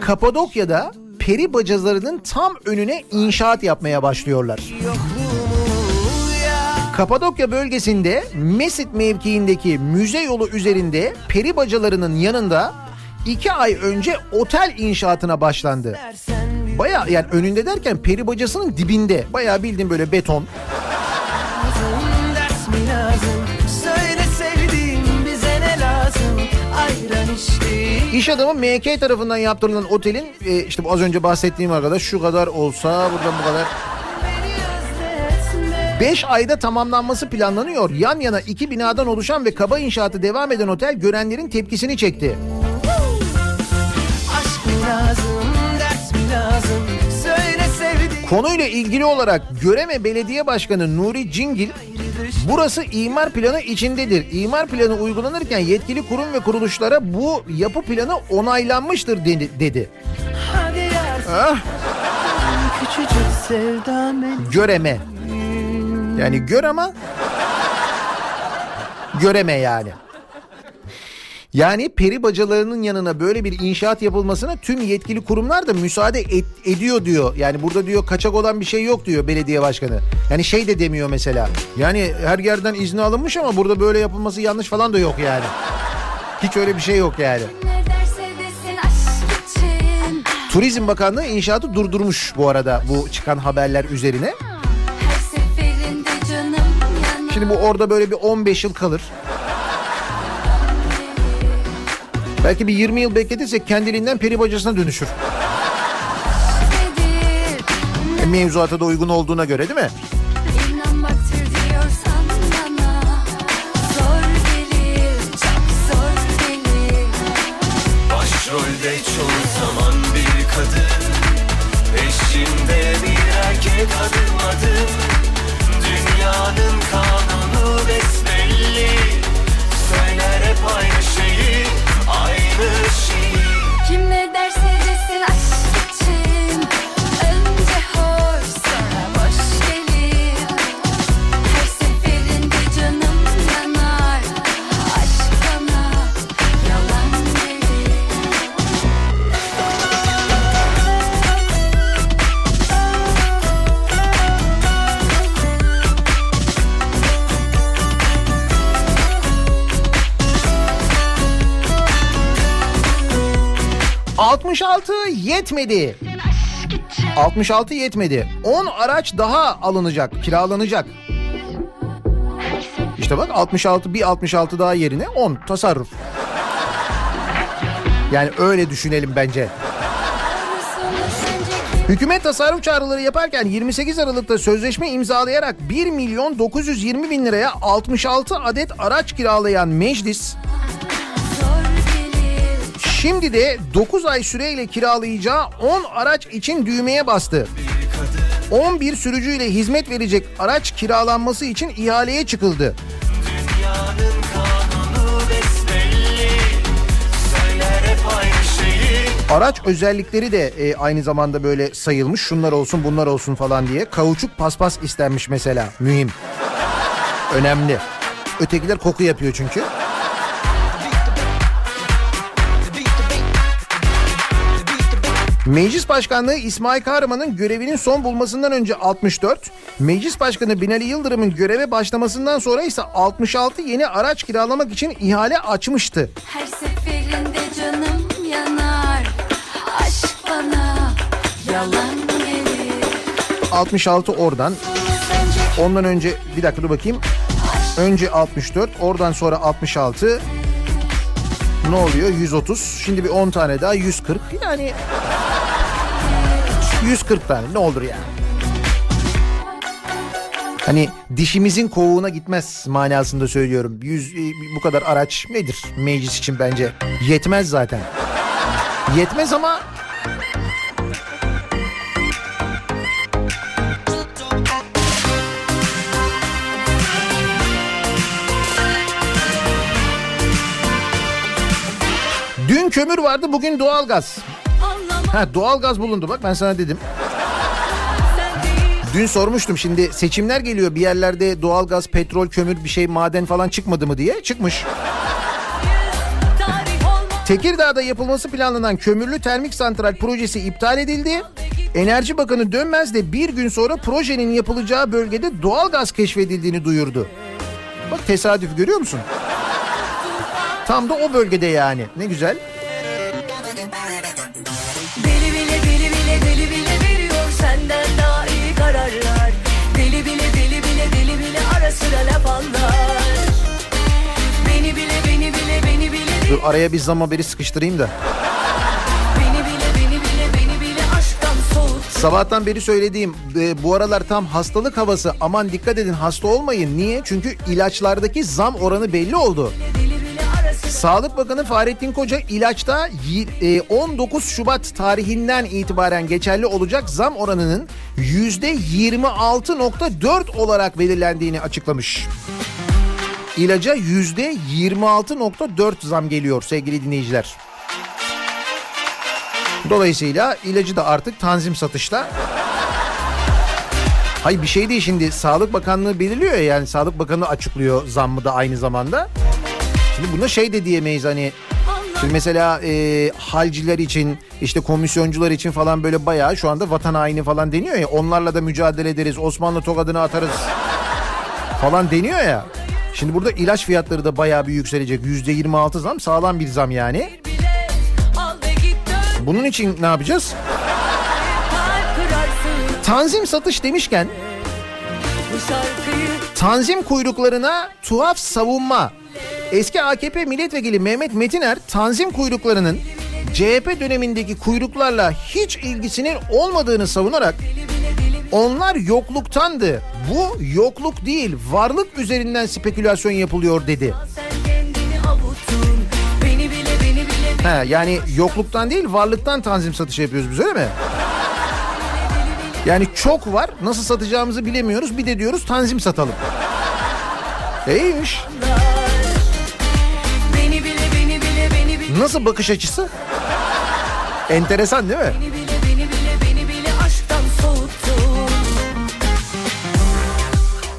Kapadokya'da peri bacazlarının tam önüne inşaat yapmaya başlıyorlar. Kapadokya bölgesinde Mesit mevkiindeki müze yolu üzerinde peri bacalarının yanında iki ay önce otel inşaatına başlandı. Baya yani önünde derken peri bacasının dibinde. Baya bildiğin böyle beton. İş adamı MK tarafından yaptırılan otelin e, işte az önce bahsettiğim arkadaş şu kadar olsa buradan bu kadar
Beni özletme
5 ayda tamamlanması planlanıyor. Yan yana iki binadan oluşan ve kaba inşaatı devam eden otel görenlerin tepkisini çekti.
Aşk mı lazım Ders mi lazım
Konuyla ilgili olarak Göreme Belediye Başkanı Nuri Cingil burası imar planı içindedir. İmar planı uygulanırken yetkili kurum ve kuruluşlara bu yapı planı onaylanmıştır dedi. Ah, göreme. Yani gör ama göreme yani. Yani peri bacalarının yanına böyle bir inşaat yapılmasına tüm yetkili kurumlar da müsaade et- ediyor diyor. Yani burada diyor kaçak olan bir şey yok diyor belediye başkanı. Yani şey de demiyor mesela. Yani her yerden izni alınmış ama burada böyle yapılması yanlış falan da yok yani. Hiç öyle bir şey yok yani. Turizm Bakanlığı inşaatı durdurmuş bu arada bu çıkan haberler üzerine. Şimdi bu orada böyle bir 15 yıl kalır. Belki bir 20 yıl bekletirsek kendiliğinden peri bacasına dönüşür. E, Mevzuata da uygun olduğuna göre değil mi? Yetmedi. 66 yetmedi. 10 araç daha alınacak, kiralanacak. İşte bak 66 bir 66 daha yerine 10 tasarruf. Yani öyle düşünelim bence. Hükümet tasarruf çağrıları yaparken 28 Aralık'ta sözleşme imzalayarak 1 milyon 920 bin liraya 66 adet araç kiralayan meclis şimdi de 9 ay süreyle kiralayacağı 10 araç için düğmeye bastı. 11 sürücüyle hizmet verecek araç kiralanması için ihaleye çıkıldı. Araç özellikleri de e, aynı zamanda böyle sayılmış. Şunlar olsun bunlar olsun falan diye. Kauçuk paspas istenmiş mesela. Mühim. Önemli. Ötekiler koku yapıyor çünkü. Meclis Başkanlığı İsmail Kahraman'ın görevinin son bulmasından önce 64, Meclis Başkanı Binali Yıldırım'ın göreve başlamasından sonra ise 66 yeni araç kiralamak için ihale açmıştı.
Her seferinde canım yanar Aşk bana yalan gelir
66 oradan. Ondan önce bir dakika dur bakayım. Önce 64, oradan sonra 66. Ne oluyor? 130. Şimdi bir 10 tane daha 140. Yani 140 tane ne olur yani. Hani dişimizin kovuğuna gitmez manasında söylüyorum. Yüz, e, bu kadar araç nedir meclis için bence? Yetmez zaten. Yetmez ama Dün kömür vardı bugün doğalgaz. Ha doğalgaz bulundu bak ben sana dedim. Dün sormuştum şimdi seçimler geliyor bir yerlerde doğalgaz, petrol, kömür bir şey maden falan çıkmadı mı diye çıkmış. Tekirdağ'da yapılması planlanan kömürlü termik santral projesi iptal edildi. Enerji Bakanı Dönmez de bir gün sonra projenin yapılacağı bölgede doğalgaz keşfedildiğini duyurdu. Bak tesadüf görüyor musun? Tam da o bölgede yani. Ne güzel. Dur araya bir zam haberi sıkıştırayım da.
Beni bile beni bile beni bile
Sabahtan beri söylediğim e, bu aralar tam hastalık havası aman dikkat edin hasta olmayın. Niye? Çünkü ilaçlardaki zam oranı belli oldu. Sağlık Bakanı Fahrettin Koca ilaçta y- e, 19 Şubat tarihinden itibaren geçerli olacak zam oranının %26.4 olarak belirlendiğini açıklamış. İlaca %26.4 zam geliyor sevgili dinleyiciler. Dolayısıyla ilacı da artık tanzim satışta. Hayır bir şey değil şimdi Sağlık Bakanlığı belirliyor ya yani Sağlık Bakanı açıklıyor zammı da aynı zamanda. Şimdi buna şey de diyemeyiz hani Şimdi mesela e, halciler için işte komisyoncular için falan böyle bayağı şu anda vatan haini falan deniyor ya onlarla da mücadele ederiz Osmanlı tokadını atarız falan deniyor ya. Şimdi burada ilaç fiyatları da bayağı bir yükselecek. Yüzde 26 zam sağlam bir zam yani. Bunun için ne yapacağız? Tanzim satış demişken Tanzim kuyruklarına tuhaf savunma. Eski AKP milletvekili Mehmet Metiner tanzim kuyruklarının CHP dönemindeki kuyruklarla hiç ilgisinin olmadığını savunarak onlar yokluktandı. Bu yokluk değil varlık üzerinden spekülasyon yapılıyor dedi. Ha, yani yokluktan değil varlıktan tanzim satışı yapıyoruz biz öyle mi? Yani çok var nasıl satacağımızı bilemiyoruz bir de diyoruz tanzim satalım. İyiymiş.
Beni bile
Nasıl bakış açısı? Enteresan değil mi?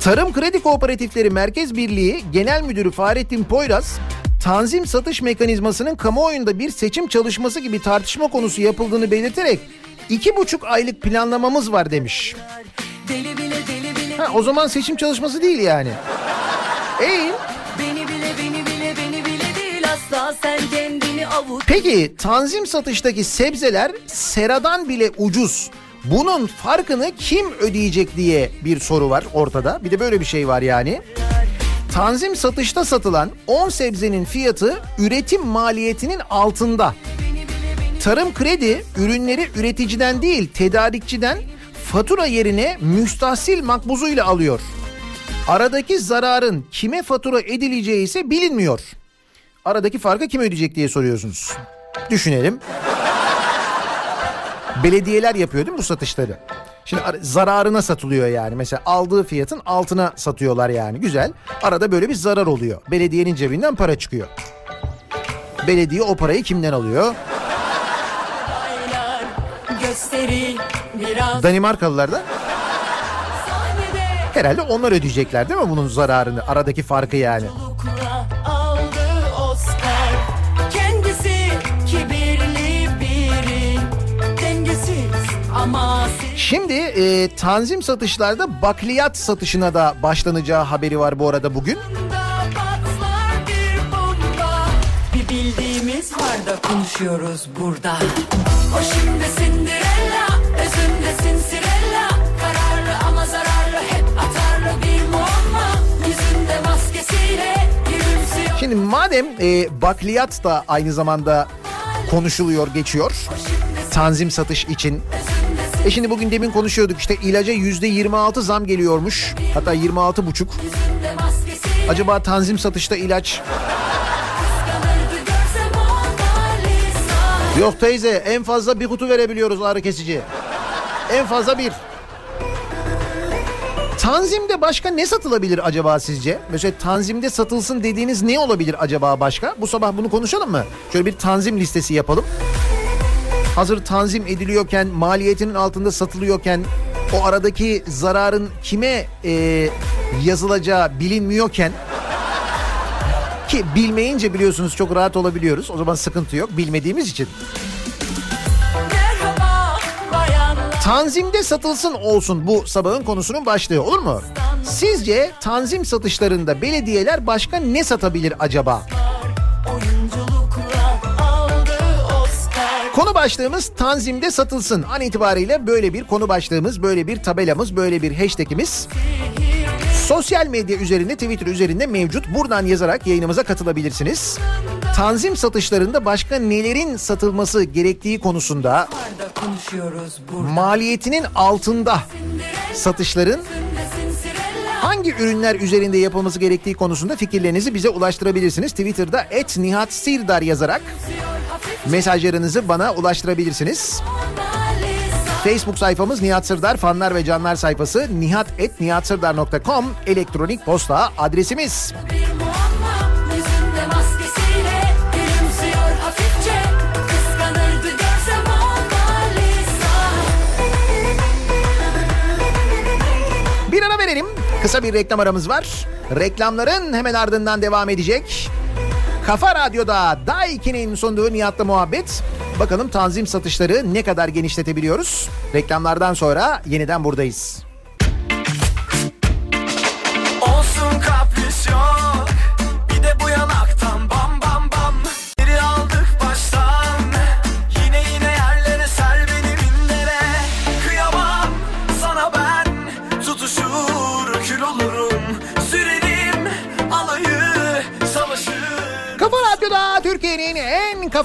Tarım Kredi Kooperatifleri Merkez Birliği Genel Müdürü Fahrettin Poyraz, tanzim satış mekanizmasının kamuoyunda bir seçim çalışması gibi tartışma konusu yapıldığını belirterek iki buçuk aylık planlamamız var demiş. Ha, o zaman seçim çalışması değil yani. İyi. Peki tanzim satıştaki sebzeler seradan bile ucuz. Bunun farkını kim ödeyecek diye bir soru var ortada. Bir de böyle bir şey var yani. Tanzim satışta satılan 10 sebzenin fiyatı üretim maliyetinin altında. Tarım kredi ürünleri üreticiden değil tedarikçiden fatura yerine müstahsil makbuzuyla alıyor. Aradaki zararın kime fatura edileceği ise bilinmiyor. Aradaki farkı kim ödeyecek diye soruyorsunuz. Düşünelim. Belediyeler yapıyor değil mi bu satışları? Şimdi ar- zararına satılıyor yani. Mesela aldığı fiyatın altına satıyorlar yani. Güzel. Arada böyle bir zarar oluyor. Belediyenin cebinden para çıkıyor. Belediye o parayı kimden alıyor? Danimarkalılar da herhalde onlar ödeyecekler değil mi bunun zararını? Aradaki farkı yani. Şimdi e, tanzim satışlarda bakliyat satışına da başlanacağı haberi var bu arada bugün.
bir
bildiğimiz var da konuşuyoruz burada.
O şimdi Cinderella Özünde Cincirella Kararlı ama zararlı Hep atarlı bir muamma Yüzünde maskesiyle Gülümsüyor
Şimdi madem e, bakliyat da aynı zamanda konuşuluyor, geçiyor. Tanzim satış için. E şimdi bugün demin konuşuyorduk işte ilaca yüzde 26 zam geliyormuş. Hatta 26 buçuk. Acaba tanzim satışta ilaç Yok teyze en fazla bir kutu verebiliyoruz ağrı kesici. En fazla bir. Tanzim'de başka ne satılabilir acaba sizce? Mesela Tanzim'de satılsın dediğiniz ne olabilir acaba başka? Bu sabah bunu konuşalım mı? Şöyle bir tanzim listesi yapalım. Hazır tanzim ediliyorken, maliyetinin altında satılıyorken, o aradaki zararın kime e, yazılacağı bilinmiyorken ki bilmeyince biliyorsunuz çok rahat olabiliyoruz. O zaman sıkıntı yok bilmediğimiz için. Tanzimde satılsın olsun bu sabahın konusunun başlığı olur mu? Sizce tanzim satışlarında belediyeler başka ne satabilir acaba? Başlığımız Tanzim'de satılsın. An itibariyle böyle bir konu başlığımız, böyle bir tabelamız, böyle bir hashtagimiz. Sosyal medya üzerinde, Twitter üzerinde mevcut. Buradan yazarak yayınımıza katılabilirsiniz. Tanzim satışlarında başka nelerin satılması gerektiği konusunda maliyetinin altında satışların hangi ürünler üzerinde yapılması gerektiği konusunda fikirlerinizi bize ulaştırabilirsiniz. Twitter'da et Nihat Sirdar yazarak mesajlarınızı bana ulaştırabilirsiniz. Facebook sayfamız Nihat Sırdar fanlar ve canlar sayfası nihat.nihatsırdar.com elektronik posta adresimiz.
Bir
Kısa bir reklam aramız var. Reklamların hemen ardından devam edecek. Kafa Radyo'da Daiki'nin sunduğu Nihat'la muhabbet. Bakalım tanzim satışları ne kadar genişletebiliyoruz? Reklamlardan sonra yeniden buradayız.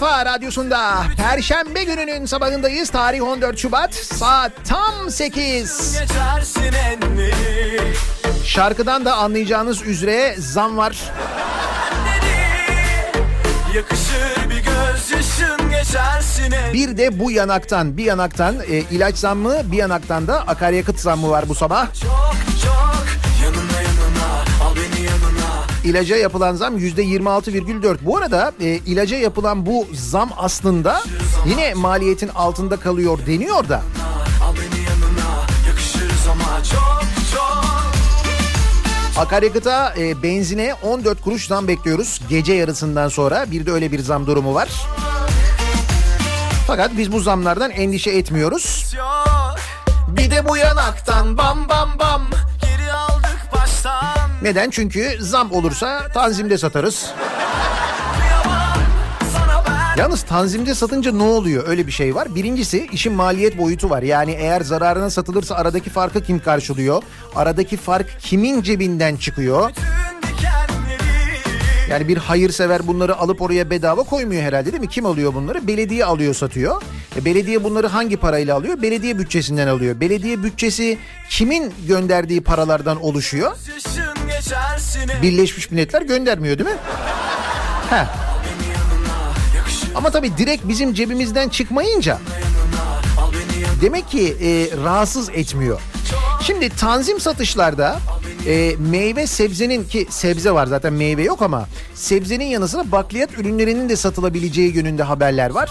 Kafa radyosunda Perşembe gününün sabahındayız. Tarih 14 Şubat saat tam 8.
Geçersin enleri
Şarkıdan da anlayacağınız üzere zam var.
Bir
Bir de bu yanaktan bir yanaktan e, ilaç zammı bir yanaktan da akaryakıt zammı var bu sabah.
Çok çok
İlaca yapılan zam yüzde 26,4. Bu arada e, ilaca yapılan bu zam aslında yine maliyetin altında kalıyor deniyor da. Akaryakıta e, benzine 14 kuruş zam bekliyoruz gece yarısından sonra. Bir de öyle bir zam durumu var. Fakat biz bu zamlardan endişe etmiyoruz.
Bir de bu yanaktan bam bam bam Geri aldık baştan
Neden? Çünkü zam olursa tanzimde satarız. Yalnız tanzimde satınca ne oluyor? Öyle bir şey var. Birincisi işin maliyet boyutu var. Yani eğer zararına satılırsa aradaki farkı kim karşılıyor? Aradaki fark kimin cebinden çıkıyor? Yani bir hayırsever bunları alıp oraya bedava koymuyor herhalde değil mi? Kim alıyor bunları? Belediye alıyor satıyor. E belediye bunları hangi parayla alıyor? Belediye bütçesinden alıyor. Belediye bütçesi kimin gönderdiği paralardan oluşuyor?
Yaşın
Birleşmiş Milletler göndermiyor değil mi? Heh. Ama tabii direkt bizim cebimizden çıkmayınca demek ki e, rahatsız etmiyor. Şimdi tanzim satışlarda e, meyve sebzenin ki sebze var zaten meyve yok ama sebzenin yanı sıra bakliyat ürünlerinin de satılabileceği yönünde haberler var.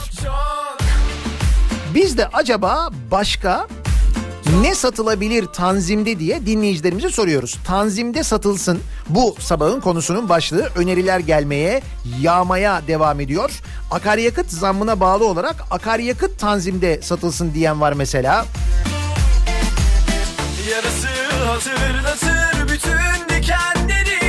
Biz de acaba başka ne satılabilir tanzimde diye dinleyicilerimize soruyoruz. Tanzimde satılsın bu sabahın konusunun başlığı öneriler gelmeye yağmaya devam ediyor. Akaryakıt zammına bağlı olarak akaryakıt tanzimde satılsın diyen var mesela.
Yarası hatırlatır bütün dikenleri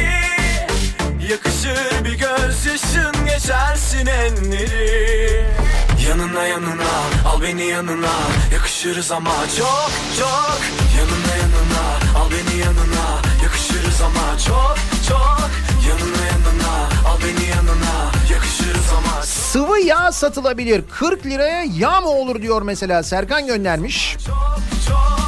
Yakışır bir gözyaşın geçersin enleri Yanına yanına al. Beni yanına. Yakışırız ama çok çok. Yanına yanına al beni yanına. Yakışırız ama çok çok. Yanına yanına al beni yanına. Yakışırız ama
Sıvı yağ satılabilir. 40 liraya yağ mı olur diyor mesela. Serkan göndermiş.
çok çok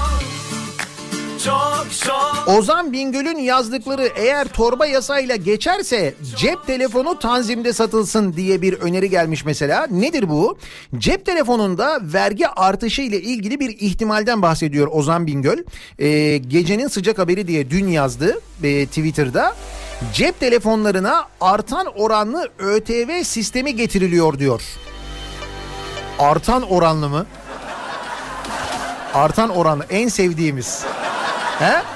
Ozan Bingöl'ün yazdıkları eğer torba yasayla geçerse cep telefonu tanzimde satılsın diye bir öneri gelmiş mesela. Nedir bu? Cep telefonunda vergi artışı ile ilgili bir ihtimalden bahsediyor Ozan Bingöl. Ee, gecenin sıcak haberi diye dün yazdı e, Twitter'da. Cep telefonlarına artan oranlı ÖTV sistemi getiriliyor diyor. Artan oranlı mı? Artan oranlı en sevdiğimiz. He?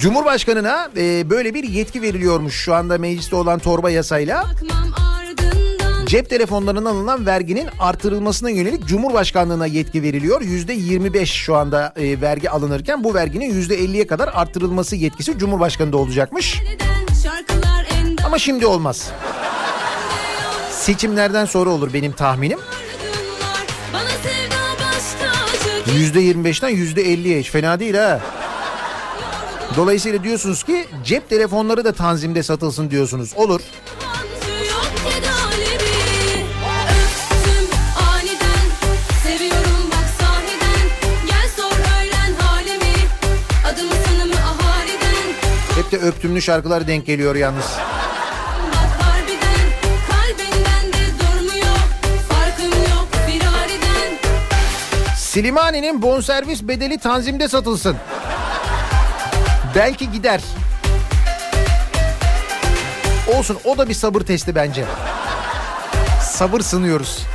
Cumhurbaşkanına e, böyle bir yetki veriliyormuş şu anda mecliste olan torba yasayla. Cep telefonlarından alınan verginin artırılmasına yönelik Cumhurbaşkanlığına yetki veriliyor. Yüzde 25 şu anda e, vergi alınırken bu verginin yüzde 50'ye kadar artırılması yetkisi Cumhurbaşkanı'nda olacakmış. Ama şimdi olmaz. Seçimlerden sonra olur benim tahminim. Yüzde 25'ten yüzde 50'ye hiç fena değil ha. Dolayısıyla diyorsunuz ki cep telefonları da tanzimde satılsın diyorsunuz. Olur. Hep de öptümlü şarkılar denk geliyor yalnız. Slimani'nin bonservis bedeli tanzimde satılsın. Belki gider. Olsun o da bir sabır testi bence. Sabır sınıyoruz.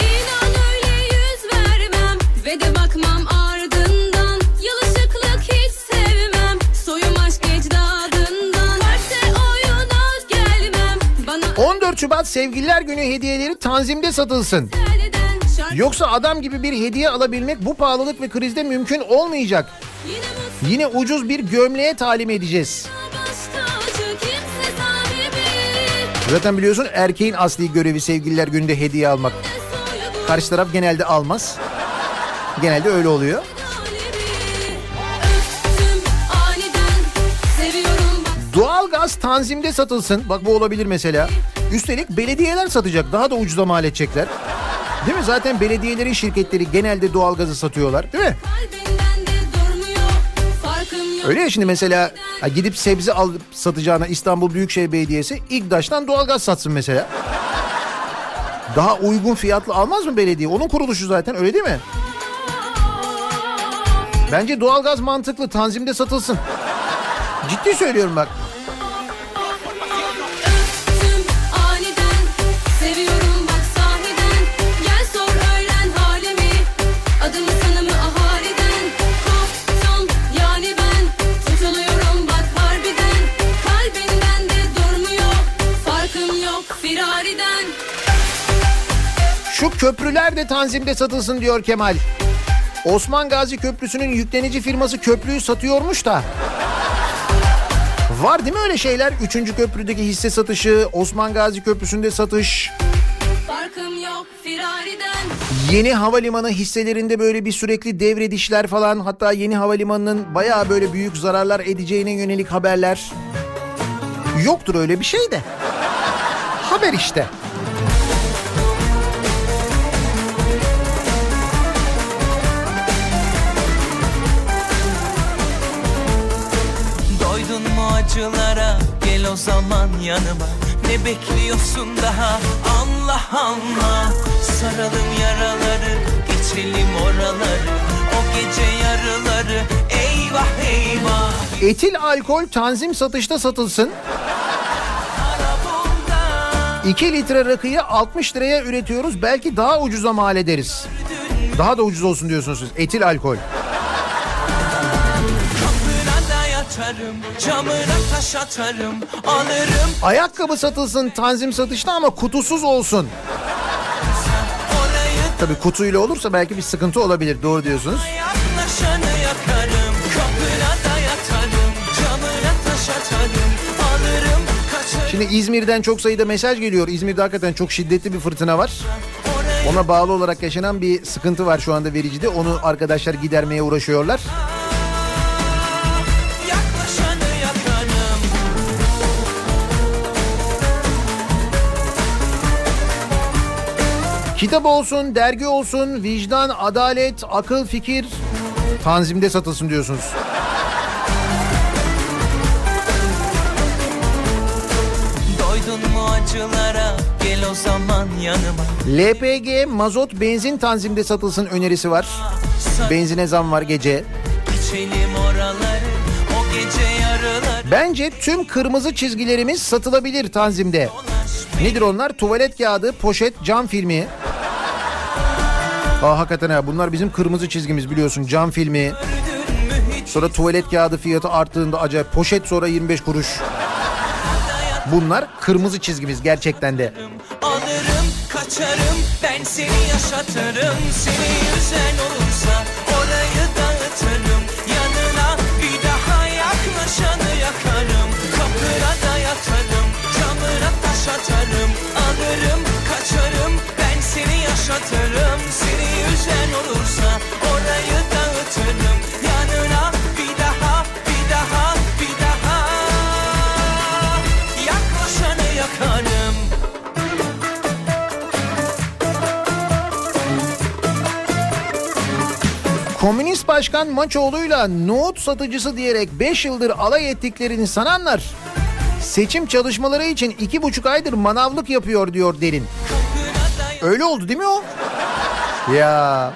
İnan öyle yüz vermem Ve de bakmam ardından Yalışıklık hiç sevmem Soyum aşk ecdadından Varsa oyuna gelmem Bana
14 Şubat Sevgililer Günü hediyeleri tanzimde satılsın. Yoksa adam gibi bir hediye alabilmek bu pahalılık ve krizde mümkün olmayacak.
Yine
ucuz bir gömleğe talim edeceğiz. Zaten biliyorsun erkeğin asli görevi sevgililer gününde hediye almak. Karşı taraf genelde almaz. Genelde öyle oluyor.
bak
Doğalgaz tanzimde satılsın. Bak bu olabilir mesela. Üstelik belediyeler satacak. Daha da ucuza mal edecekler. Değil mi? Zaten belediyelerin şirketleri genelde doğalgazı satıyorlar. Değil mi? Öyle ya şimdi mesela gidip sebze alıp satacağına İstanbul Büyükşehir Belediyesi İGDAŞ'tan doğalgaz satsın mesela. Daha uygun fiyatlı almaz mı belediye? Onun kuruluşu zaten öyle değil mi? Bence doğalgaz mantıklı tanzimde satılsın. Ciddi söylüyorum bak. Şu köprüler de tanzimde satılsın diyor Kemal. Osman Gazi Köprüsü'nün yüklenici firması köprüyü satıyormuş da. Var değil mi öyle şeyler? Üçüncü köprüdeki hisse satışı, Osman Gazi Köprüsü'nde satış.
Yok
Yeni havalimanı hisselerinde böyle bir sürekli devredişler falan hatta yeni havalimanının bayağı böyle büyük zararlar edeceğine yönelik haberler. Yoktur öyle bir şey de. Haber işte.
O zaman yanıma Ne bekliyorsun daha anla anla Saralım yaraları geçelim oraları O gece yarıları eyvah eyvah
Etil alkol tanzim satışta satılsın. 2 litre rakıyı 60 liraya üretiyoruz. Belki daha ucuza mal ederiz. Daha da ucuz olsun diyorsunuz siz. Etil alkol.
Da yatarım camına taş atarım Alırım
Ayakkabı satılsın tanzim satışta ama kutusuz olsun. Tabii kutuyla olursa belki bir sıkıntı olabilir. Doğru diyorsunuz.
Yaklaşanı yakarım Kapına da yatarım Camına taş atarım Alırım kaçarım
Şimdi İzmir'den çok sayıda mesaj geliyor. İzmir'de hakikaten çok şiddetli bir fırtına var. Ona bağlı olarak yaşanan bir sıkıntı var şu anda vericide. Onu arkadaşlar gidermeye uğraşıyorlar. Kitap olsun, dergi olsun, vicdan, adalet, akıl, fikir tanzimde satılsın diyorsunuz.
Doydun mu acılara gel o zaman yanıma
LPG, mazot, benzin tanzimde satılsın önerisi var. Benzine zam var gece.
İçelim oraları o gece yarıları
Bence tüm kırmızı çizgilerimiz satılabilir tanzimde. Nedir onlar? Tuvalet kağıdı, poşet, cam filmi. Aa hakikaten ha bunlar bizim kırmızı çizgimiz biliyorsun cam filmi. Sonra tuvalet kağıdı fiyatı arttığında acayip poşet sonra 25 kuruş. Bunlar kırmızı çizgimiz gerçekten de.
Alırım kaçarım ben seni yaşatırım Seni yüzen olursa
Komünist Başkan Maçoğlu'yla nohut satıcısı diyerek 5 yıldır alay ettiklerini sananlar seçim çalışmaları için iki buçuk aydır manavlık yapıyor diyor Derin. Öyle oldu değil mi o? Ya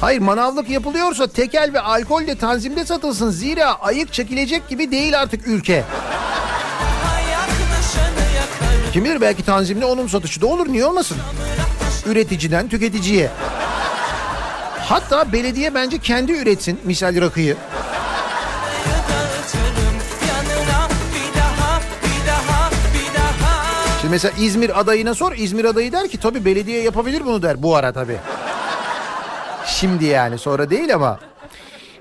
Hayır manavlık yapılıyorsa tekel ve alkol de tanzimde satılsın. Zira ayık çekilecek gibi değil artık ülke. Kim bilir belki tanzimde onun satışı da olur niye olmasın? Üreticiden tüketiciye. Hatta belediye bence kendi üretsin misal rakıyı. Şimdi mesela İzmir adayına sor. İzmir adayı der ki tabii belediye yapabilir bunu der. Bu ara tabii. Şimdi yani sonra değil ama.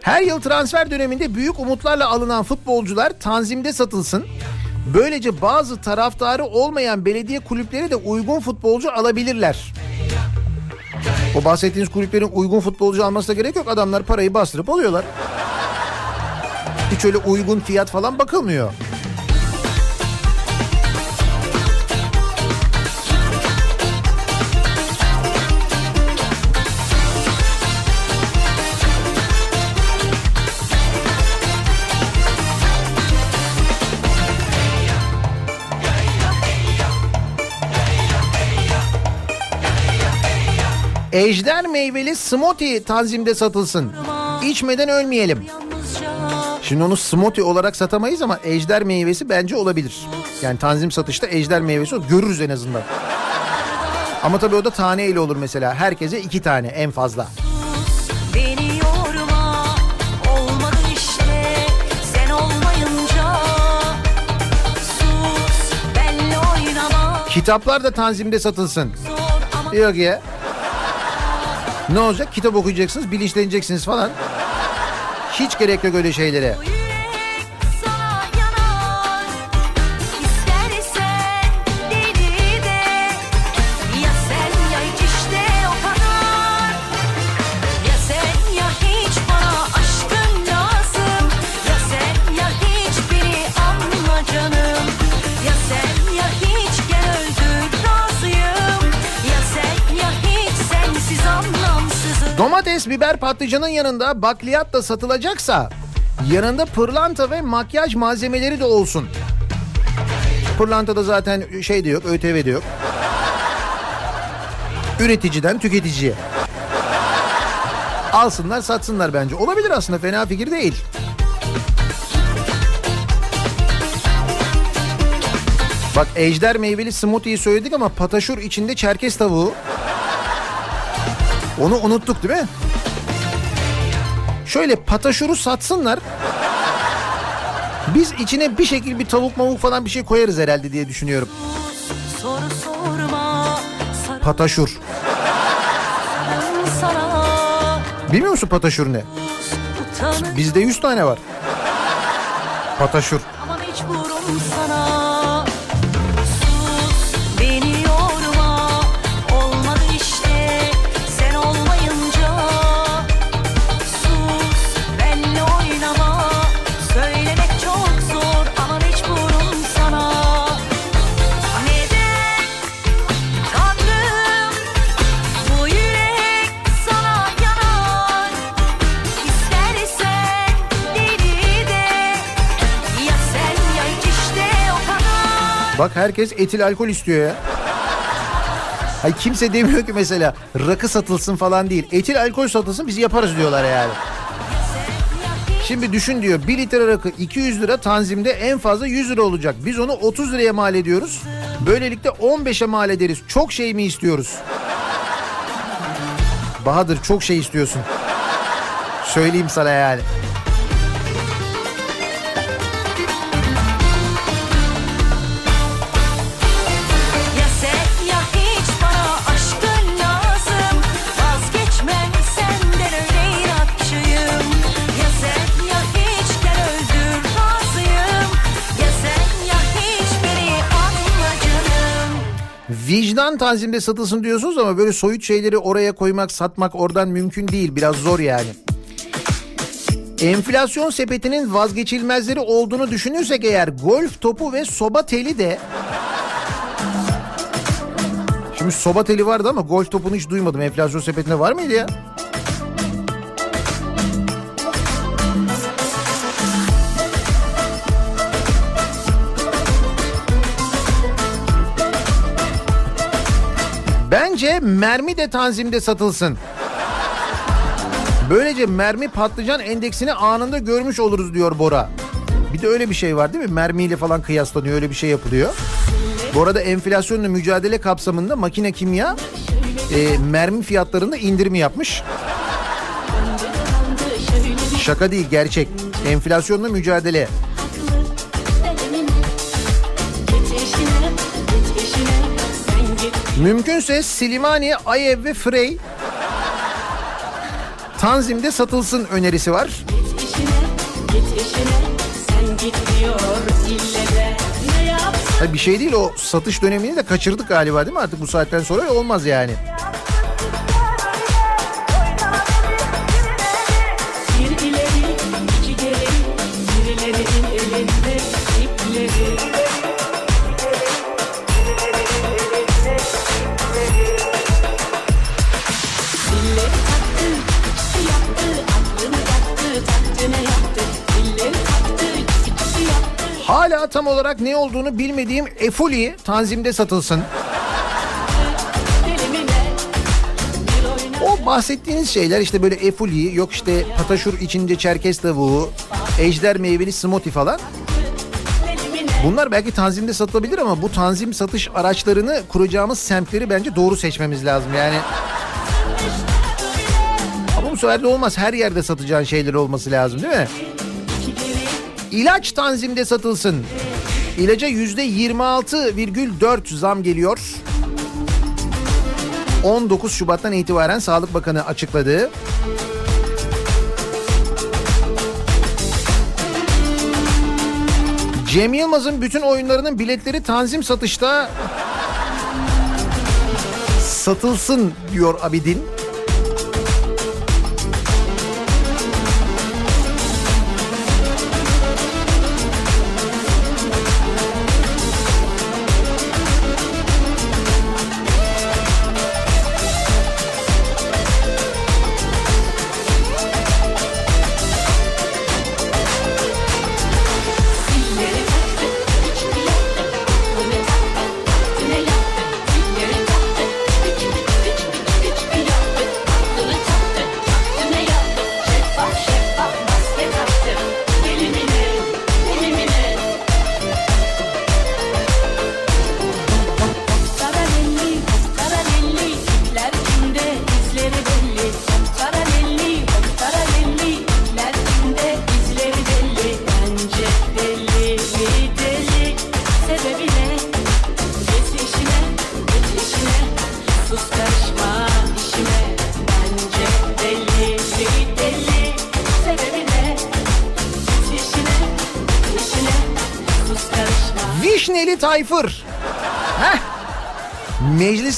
Her yıl transfer döneminde büyük umutlarla alınan futbolcular tanzimde satılsın. Böylece bazı taraftarı olmayan belediye kulüpleri de uygun futbolcu alabilirler. O bahsettiğiniz kulüplerin uygun futbolcu almasına gerek yok. Adamlar parayı bastırıp alıyorlar. Hiç öyle uygun fiyat falan bakılmıyor. Ejder meyveli smoothie tanzimde satılsın. İçmeden ölmeyelim. Şimdi onu smoothie olarak satamayız ama ejder meyvesi bence olabilir. Yani tanzim satışta ejder meyvesi olur. Görürüz en azından. Ama tabii o da taneyle olur mesela. Herkese iki tane en fazla. Kitaplar da tanzimde satılsın. Yok ya. Ne olacak? Kitap okuyacaksınız, bilinçleneceksiniz falan. Hiç gerek yok öyle şeylere. Domates, biber, patlıcanın yanında bakliyat da satılacaksa yanında pırlanta ve makyaj malzemeleri de olsun. Pırlantada zaten şey de yok, ÖTV de yok. Üreticiden tüketiciye. Alsınlar satsınlar bence. Olabilir aslında fena fikir değil. Bak ejder meyveli smoothie'yi söyledik ama pataşur içinde çerkez tavuğu. Onu unuttuk değil mi? Şöyle pataşuru satsınlar. Biz içine bir şekilde bir tavuk mavuk falan bir şey koyarız herhalde diye düşünüyorum. Pataşur. Bilmiyor musun pataşur ne? Bizde 100 tane var. Pataşur.
ama mecburum sana
Bak herkes etil alkol istiyor ya. Hayır kimse demiyor ki mesela rakı satılsın falan değil. Etil alkol satılsın biz yaparız diyorlar yani. Şimdi düşün diyor 1 litre rakı 200 lira tanzimde en fazla 100 lira olacak. Biz onu 30 liraya mal ediyoruz. Böylelikle 15'e mal ederiz. Çok şey mi istiyoruz? Bahadır çok şey istiyorsun. Söyleyeyim sana yani. Vicdan tanzimde satılsın diyorsunuz ama böyle soyut şeyleri oraya koymak, satmak oradan mümkün değil. Biraz zor yani. Enflasyon sepetinin vazgeçilmezleri olduğunu düşünürsek eğer golf topu ve soba teli de Şimdi soba teli vardı ama golf topunu hiç duymadım. Enflasyon sepetinde var mıydı ya? Bence mermi de tanzimde satılsın. Böylece mermi patlıcan endeksini anında görmüş oluruz diyor Bora. Bir de öyle bir şey var değil mi? Mermiyle falan kıyaslanıyor öyle bir şey yapılıyor. Bu arada enflasyonla mücadele kapsamında makine kimya e, mermi fiyatlarında indirimi yapmış. Şaka değil gerçek. Enflasyonla mücadele. Mümkünse Silimani, Ayev ve Frey Tanzim'de satılsın önerisi var. Ha, bir şey değil o satış dönemini de kaçırdık galiba değil mi? Artık bu saatten sonra olmaz yani.
Bir
Tam olarak ne olduğunu bilmediğim Efuli Tanzim'de satılsın. O bahsettiğiniz şeyler işte böyle efuli, yok işte pataşur içince çerkez tavuğu, ejder meyveli smoothie falan. Bunlar belki tanzimde satılabilir ama bu tanzim satış araçlarını kuracağımız semtleri bence doğru seçmemiz lazım yani. Ama bu sefer de olmaz. Her yerde satacağın şeyler olması lazım değil mi? İlaç tanzimde satılsın. İlaca yüzde 26,4 zam geliyor. 19 Şubat'tan itibaren Sağlık Bakanı açıkladı. Cem Yılmaz'ın bütün oyunlarının biletleri tanzim satışta satılsın diyor Abidin.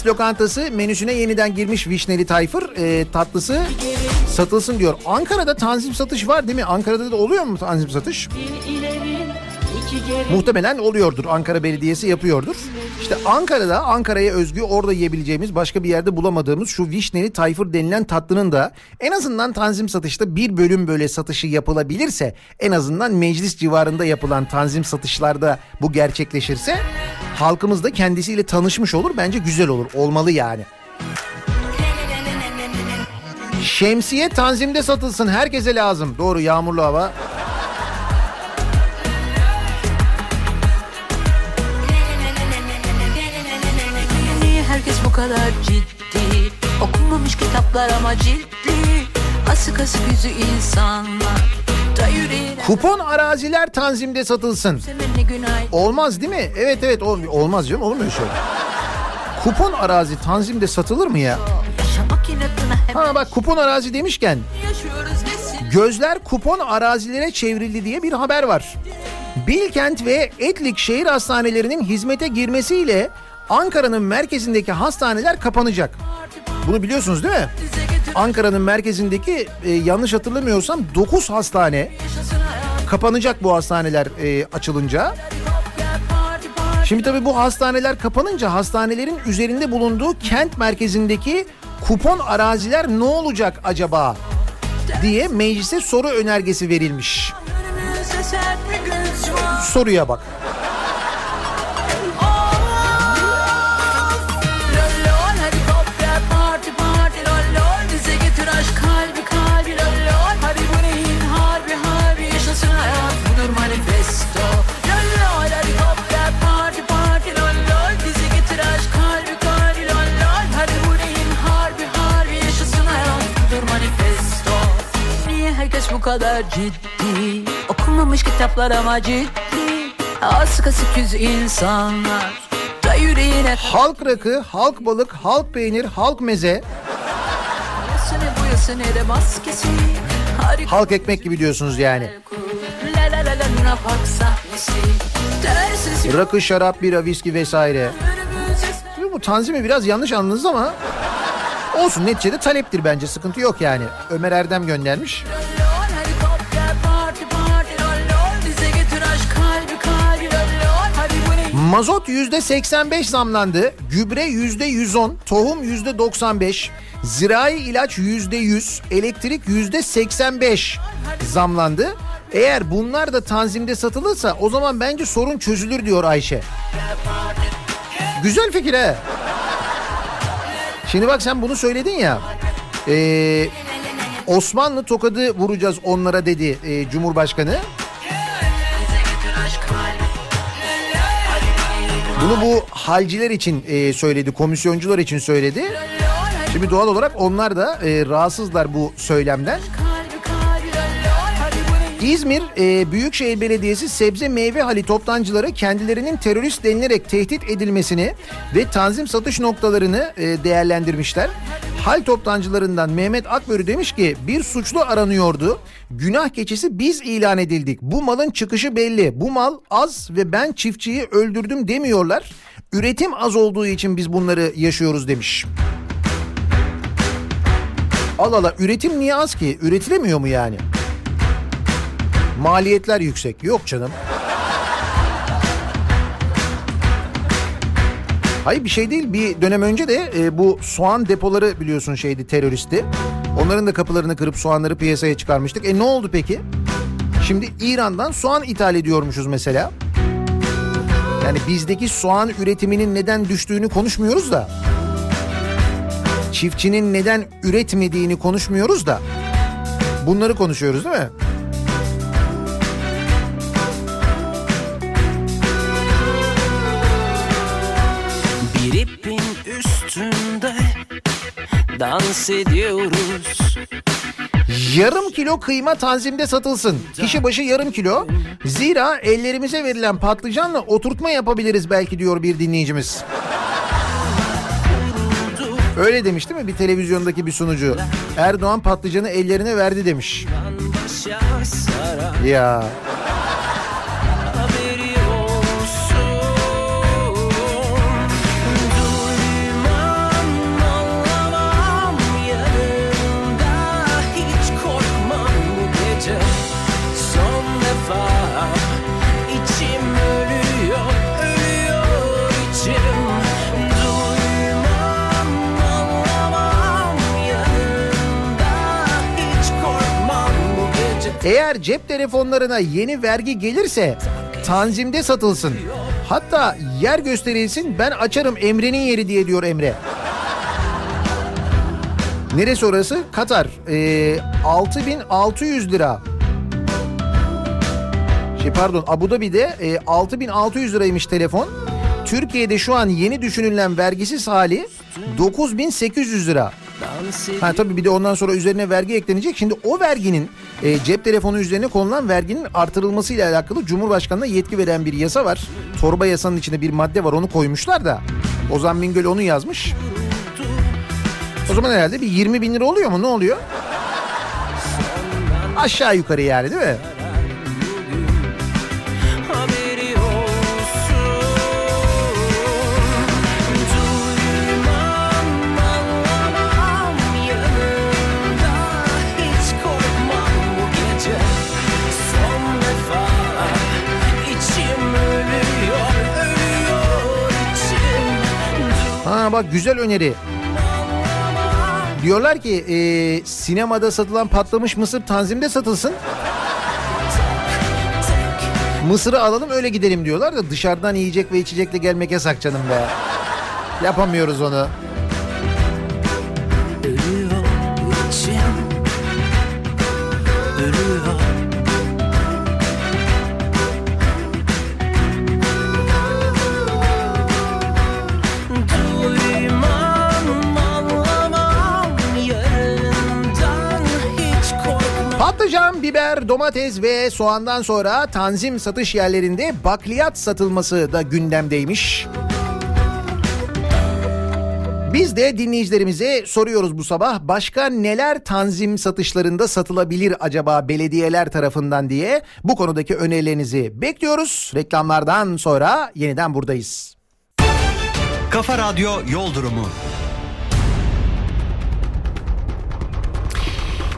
Lokantası menüsüne yeniden girmiş vişneli tayfır e, tatlısı satılsın diyor. Ankara'da tanzim satış var değil mi? Ankara'da da oluyor mu tanzim satış? Muhtemelen oluyordur. Ankara Belediyesi yapıyordur. İşte Ankara'da Ankara'ya özgü orada yiyebileceğimiz başka bir yerde bulamadığımız şu vişneli tayfır denilen tatlının da en azından tanzim satışta bir bölüm böyle satışı yapılabilirse en azından meclis civarında yapılan tanzim satışlarda bu gerçekleşirse halkımız da kendisiyle tanışmış olur. Bence güzel olur. Olmalı yani. Şemsiye tanzimde satılsın. Herkese lazım. Doğru yağmurlu hava.
Herkes bu kadar ciddi Okunmamış kitaplar ama ciddi Asık asık yüzü insanlar
Kupon araziler tanzimde satılsın. Olmaz değil mi? Evet evet ol- olmaz canım olur mu şey? Kupon arazi tanzimde satılır mı ya? Ha bak kupon arazi demişken gözler kupon arazilere çevrildi diye bir haber var. Bilkent ve Etlik şehir hastanelerinin hizmete girmesiyle Ankara'nın merkezindeki hastaneler kapanacak. Bunu biliyorsunuz değil mi? Ankara'nın merkezindeki e, yanlış hatırlamıyorsam 9 hastane kapanacak bu hastaneler e, açılınca. Şimdi tabii bu hastaneler kapanınca hastanelerin üzerinde bulunduğu kent merkezindeki kupon araziler ne olacak acaba diye meclise soru önergesi verilmiş. Soruya bak.
Kadar ciddi Okunmamış kitaplar ama ciddi Asık asık yüz insanlar Da yüreğine
Halk rakı, halk balık, halk peynir, halk meze, halk ekmek gibi diyorsunuz yani. Rakı, şarap, bira, viski vesaire. Şimdi bu tanzimi biraz yanlış anladınız ama olsun neticede taleptir bence sıkıntı yok yani. Ömer Erdem göndermiş. Mazot yüzde 85 zamlandı. Gübre yüzde 110, tohum yüzde 95, zirai ilaç yüzde 100, elektrik yüzde 85 zamlandı. Eğer bunlar da tanzimde satılırsa o zaman bence sorun çözülür diyor Ayşe. Güzel fikir he. Şimdi bak sen bunu söyledin ya. Ee, Osmanlı tokadı vuracağız onlara dedi e, Cumhurbaşkanı. Bunu bu halciler için e, söyledi, komisyoncular için söyledi. Şimdi doğal olarak onlar da e, rahatsızlar bu söylemden. İzmir e, Büyükşehir Belediyesi sebze meyve hali toptancıları kendilerinin terörist denilerek tehdit edilmesini ve tanzim satış noktalarını e, değerlendirmişler. Hal toptancılarından Mehmet Akbörü demiş ki bir suçlu aranıyordu. Günah keçisi biz ilan edildik. Bu malın çıkışı belli. Bu mal az ve ben çiftçiyi öldürdüm demiyorlar. Üretim az olduğu için biz bunları yaşıyoruz demiş. Allah Allah üretim niye az ki? Üretilemiyor mu yani? Maliyetler yüksek. Yok canım. Hayır bir şey değil. Bir dönem önce de e, bu soğan depoları biliyorsun şeydi teröristi. Onların da kapılarını kırıp soğanları piyasaya çıkarmıştık. E ne oldu peki? Şimdi İran'dan soğan ithal ediyormuşuz mesela. Yani bizdeki soğan üretiminin neden düştüğünü konuşmuyoruz da. Çiftçinin neden üretmediğini konuşmuyoruz da. Bunları konuşuyoruz değil mi?
Dans ediyoruz
Yarım kilo kıyma tanzimde satılsın. Kişi başı yarım kilo. Zira ellerimize verilen patlıcanla oturtma yapabiliriz belki diyor bir dinleyicimiz. Öyle demiş değil mi bir televizyondaki bir sunucu? Erdoğan patlıcanı ellerine verdi demiş. Ya eğer cep telefonlarına yeni vergi gelirse tanzimde satılsın. Hatta yer gösterilsin ben açarım Emre'nin yeri diye diyor Emre. Neresi orası? Katar. Ee, 6600 lira. Şey pardon Abu Dhabi'de e, 6600 liraymış telefon. Türkiye'de şu an yeni düşünülen vergisiz hali 9800 lira. Ha tabii bir de ondan sonra üzerine vergi eklenecek. Şimdi o verginin e, cep telefonu üzerine konulan verginin artırılması ile alakalı Cumhurbaşkanı'na yetki veren bir yasa var. Torba yasanın içinde bir madde var onu koymuşlar da. Ozan Bingöl onu yazmış. O zaman herhalde bir 20 bin lira oluyor mu ne oluyor? Aşağı yukarı yani değil mi? Ha bak güzel öneri. Diyorlar ki e, sinemada satılan patlamış mısır tanzimde satılsın. Mısırı alalım öyle gidelim diyorlar da dışarıdan yiyecek ve içecekle gelmek yasak canım be. Yapamıyoruz onu. Biber, domates ve soğandan sonra tanzim satış yerlerinde bakliyat satılması da gündemdeymiş. Biz de dinleyicilerimize soruyoruz bu sabah başka neler tanzim satışlarında satılabilir acaba belediyeler tarafından diye bu konudaki önerilerinizi bekliyoruz. Reklamlardan sonra yeniden buradayız.
Kafa Radyo Yol Durumu.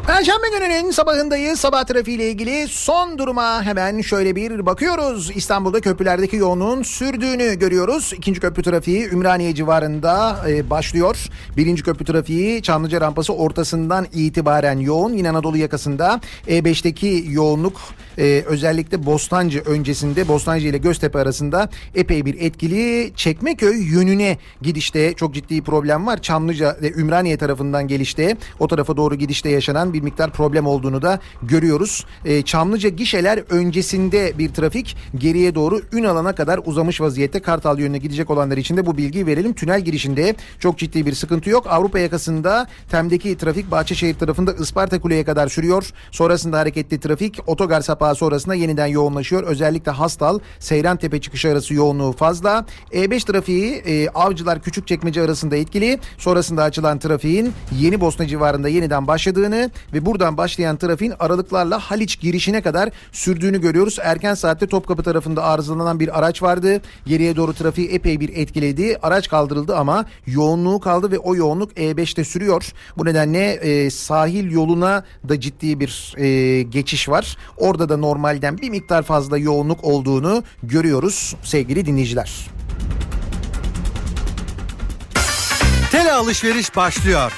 Perşembe gününün sabahındayız. Sabah trafiğiyle ilgili son duruma hemen şöyle bir bakıyoruz. İstanbul'da köprülerdeki yoğunluğun sürdüğünü görüyoruz. İkinci köprü trafiği Ümraniye civarında e, başlıyor. Birinci köprü trafiği Çamlıca rampası ortasından itibaren yoğun. Yine Anadolu yakasında E5'teki yoğunluk e, özellikle Bostancı öncesinde Bostancı ile Göztepe arasında epey bir etkili. Çekmeköy yönüne gidişte çok ciddi problem var. Çamlıca ve Ümraniye tarafından gelişte o tarafa doğru gidişte yaşanan bir miktar problem olduğunu da görüyoruz. E, Çamlıca gişeler öncesinde bir trafik geriye doğru Ünalan'a kadar uzamış vaziyette Kartal yönüne gidecek olanlar için de bu bilgiyi verelim. Tünel girişinde çok ciddi bir sıkıntı yok. Avrupa yakasında Tem'deki trafik Bahçeşehir tarafında Isparta Kule'ye kadar sürüyor. Sonrasında hareketli trafik otogar sapağı sonrasında yeniden yoğunlaşıyor. Özellikle Hastal Seyran Tepe çıkışı arası yoğunluğu fazla. E5 trafiği e, Avcılar Küçükçekmece arasında etkili. Sonrasında açılan trafiğin Yeni Bosna civarında yeniden başladığını ve buradan başlayan trafiğin aralıklarla Haliç girişine kadar sürdüğünü görüyoruz. Erken saatte Topkapı tarafında arızalanan bir araç vardı. Geriye doğru trafiği epey bir etkiledi. Araç kaldırıldı ama yoğunluğu kaldı ve o yoğunluk E5'te sürüyor. Bu nedenle e, sahil yoluna da ciddi bir e, geçiş var. Orada da normalden bir miktar fazla yoğunluk olduğunu görüyoruz sevgili dinleyiciler.
Tele alışveriş başlıyor.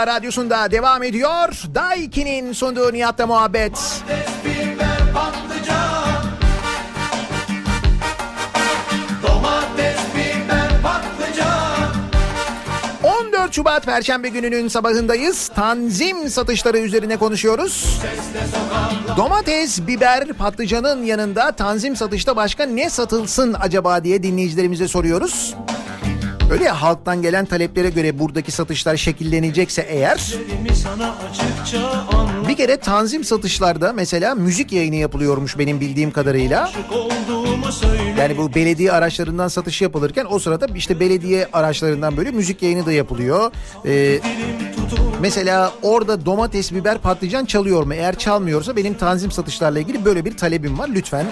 Kafa radyosunda devam ediyor. Daiki'nin sunduğu Nihat'la muhabbet.
Domates, biber, patlıcan
14 Şubat Perşembe gününün sabahındayız. Tanzim satışları üzerine konuşuyoruz. Domates, biber, patlıcanın yanında tanzim satışta başka ne satılsın acaba diye dinleyicilerimize soruyoruz. Öyle ya halktan gelen taleplere göre buradaki satışlar şekillenecekse eğer bir kere tanzim satışlarda mesela müzik yayını yapılıyormuş benim bildiğim kadarıyla. Yani bu belediye araçlarından satış yapılırken o sırada işte belediye araçlarından böyle müzik yayını da yapılıyor. Ee, mesela orada domates, biber, patlıcan çalıyor mu? Eğer çalmıyorsa benim tanzim satışlarla ilgili böyle bir talebim var. Lütfen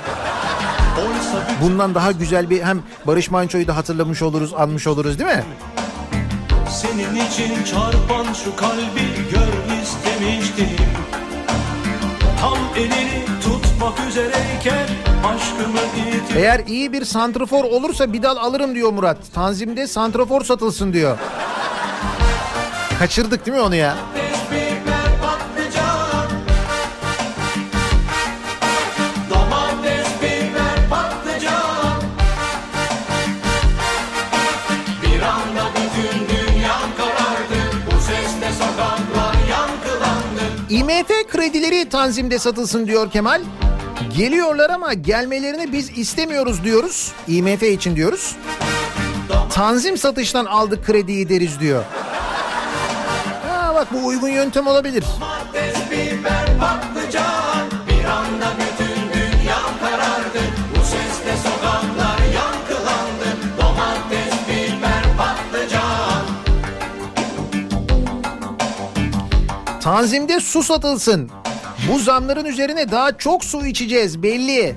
bundan daha güzel bir hem Barış Manço'yu da hatırlamış oluruz, anmış oluruz değil mi?
Senin için çarpan şu kalbi gör istemiştim Tam elini tutmak üzereyken aşkımı itiraf
Eğer iyi bir santrafor olursa bir dal alırım diyor Murat. Tanzim'de santrafor satılsın diyor. Kaçırdık değil mi onu ya? IMF kredileri Tanzim'de satılsın diyor Kemal. Geliyorlar ama gelmelerini biz istemiyoruz diyoruz. IMF için diyoruz. Tanzim satıştan aldık krediyi deriz diyor. Ha bak bu uygun yöntem olabilir.
Domates
Tanzim'de su satılsın. Bu zamların üzerine daha çok su içeceğiz belli.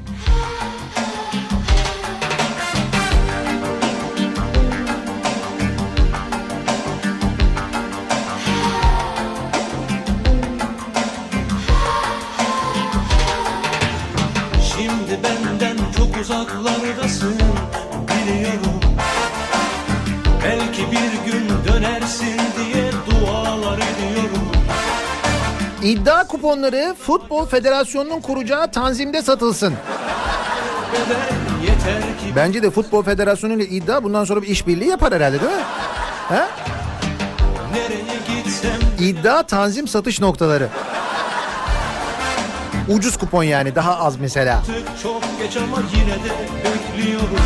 İddia kuponları Futbol Federasyonu'nun kuracağı Tanzim'de satılsın. Bence de Futbol Federasyonu ile iddia bundan sonra bir işbirliği yapar herhalde değil mi? Ha? İddia tanzim satış noktaları. Ucuz kupon yani daha az mesela.
Çok geç ama yine de bekliyorum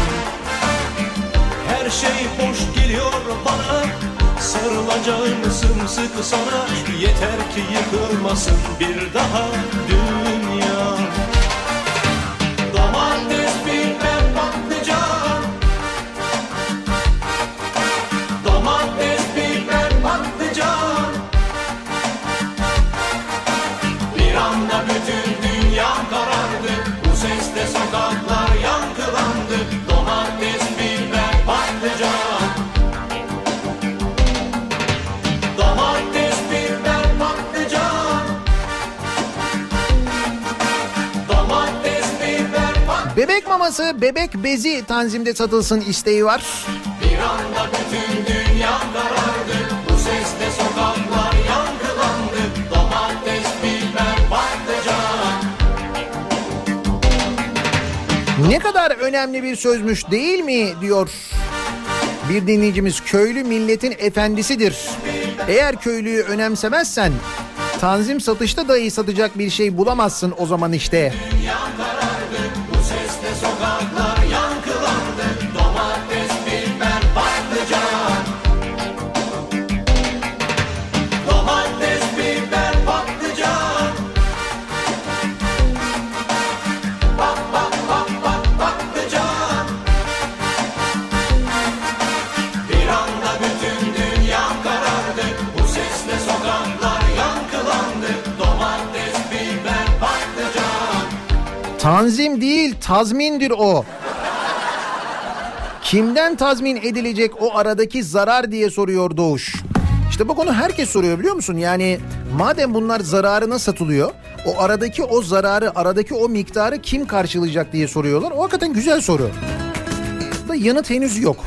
Her şey boş geliyor bana Sarılacağım sımsıkı sana. Yeter ki yıkılmasın bir daha. Dünya
maması, bebek bezi tanzimde satılsın isteği var.
Bir anda bütün dünya karardı Bu sesle sokaklar yankılandı Domates, biber, patlıcan
Ne kadar önemli bir sözmüş değil mi diyor bir dinleyicimiz köylü milletin efendisidir. Eğer köylüyü önemsemezsen tanzim satışta dahi satacak bir şey bulamazsın o zaman işte.
Dünya
Tanzim değil tazmindir o. Kimden tazmin edilecek o aradaki zarar diye soruyor Doğuş. İşte bu konu herkes soruyor biliyor musun? Yani madem bunlar zararına satılıyor o aradaki o zararı aradaki o miktarı kim karşılayacak diye soruyorlar. O hakikaten güzel soru. Da yanıt henüz yok.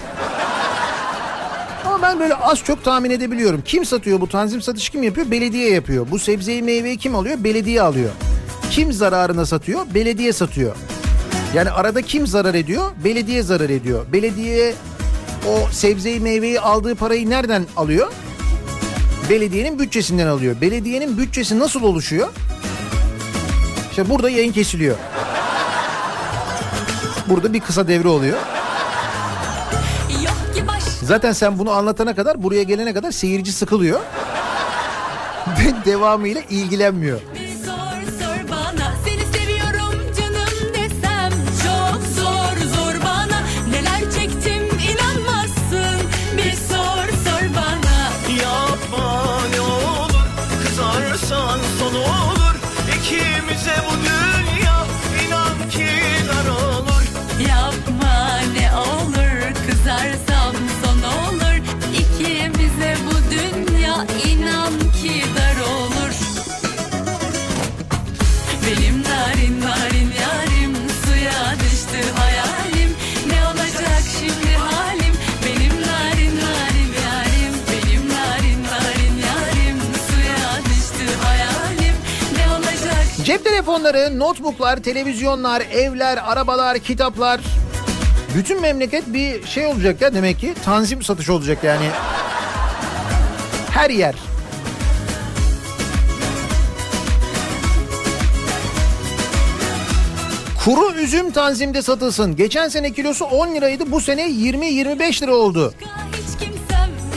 Ama ben böyle az çok tahmin edebiliyorum. Kim satıyor bu tanzim satış kim yapıyor? Belediye yapıyor. Bu sebzeyi meyveyi kim alıyor? Belediye alıyor. Kim zararına satıyor? Belediye satıyor. Yani arada kim zarar ediyor? Belediye zarar ediyor. Belediye o sebzeyi meyveyi aldığı parayı nereden alıyor? belediyenin bütçesinden alıyor. Belediyenin bütçesi nasıl oluşuyor? İşte burada yayın kesiliyor. Burada bir kısa devre oluyor. Zaten sen bunu anlatana kadar buraya gelene kadar seyirci sıkılıyor. <laughs> Ve devamıyla ilgilenmiyor. Telefonları, notebooklar, televizyonlar, evler, arabalar, kitaplar. Bütün memleket bir şey olacak ya demek ki tanzim satış olacak yani. Her yer. Kuru üzüm tanzimde satılsın. Geçen sene kilosu 10 liraydı. Bu sene 20-25 lira oldu.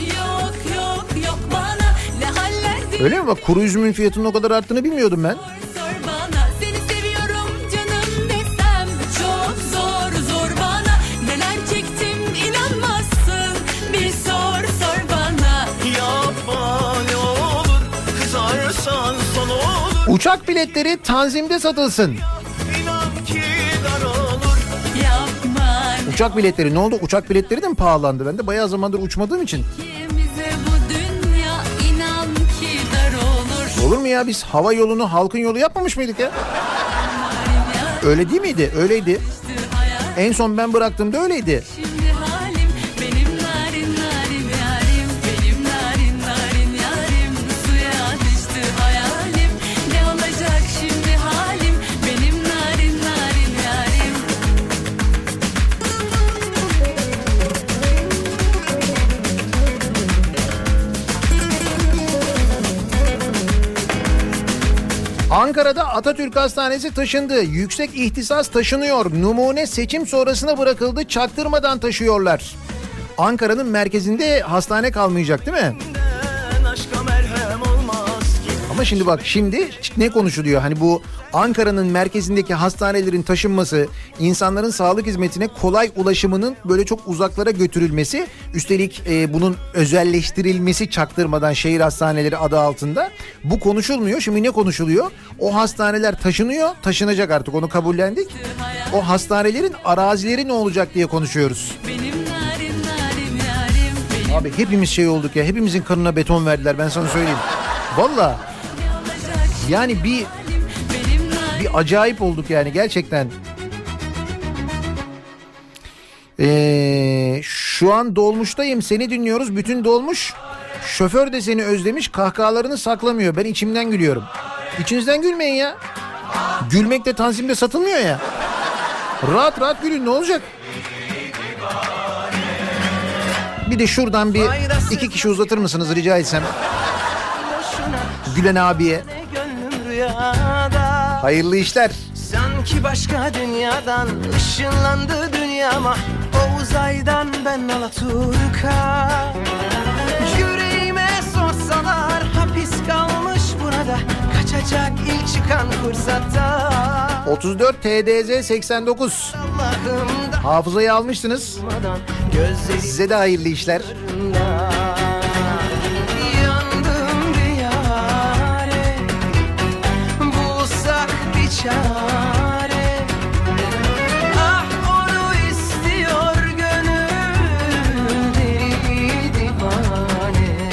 Yok yok yok
Öyle mi bak kuru üzümün fiyatının o kadar arttığını bilmiyordum ben. Uçak biletleri tanzimde satılsın. Uçak biletleri ne oldu? Uçak biletleri de mi pahalandı? Ben de bayağı zamandır uçmadığım için.
Olur
mu ya biz hava yolunu halkın yolu yapmamış mıydık ya? Öyle değil miydi? Öyleydi. En son ben bıraktığımda öyleydi.
Şimdi
Ankara'da Atatürk Hastanesi taşındı. Yüksek ihtisas taşınıyor. Numune seçim sonrasına bırakıldı. Çaktırmadan taşıyorlar. Ankara'nın merkezinde hastane kalmayacak değil mi? Ama şimdi bak şimdi ne konuşuluyor? Hani bu Ankara'nın merkezindeki hastanelerin taşınması, insanların sağlık hizmetine kolay ulaşımının böyle çok uzaklara götürülmesi, üstelik e, bunun özelleştirilmesi çaktırmadan şehir hastaneleri adı altında bu konuşulmuyor. Şimdi ne konuşuluyor? O hastaneler taşınıyor, taşınacak artık onu kabullendik. O hastanelerin arazileri ne olacak diye konuşuyoruz. Abi hepimiz şey olduk ya, hepimizin kanına beton verdiler ben sana söyleyeyim. Valla yani bir bir acayip olduk yani gerçekten. Ee, şu an dolmuştayım seni dinliyoruz bütün dolmuş. Şoför de seni özlemiş kahkahalarını saklamıyor. Ben içimden gülüyorum. İçinizden gülmeyin ya. Gülmek de tanzimde satılmıyor ya. Rahat rahat gülün ne olacak? Bir de şuradan bir iki kişi uzatır mısınız rica etsem? Gülen abiye. Hayırlı işler.
Sanki başka dünyadan ışınlandı dünyama O uzaydan ben Alaturka Yüreğime sorsalar hapis kalmış burada Kaçacak ilk çıkan fırsatta
34 TDZ 89.
Allah'ım
Hafızayı almıştınız. Size de hayırlı işler.
Çare Ah onu istiyor gönül deli divane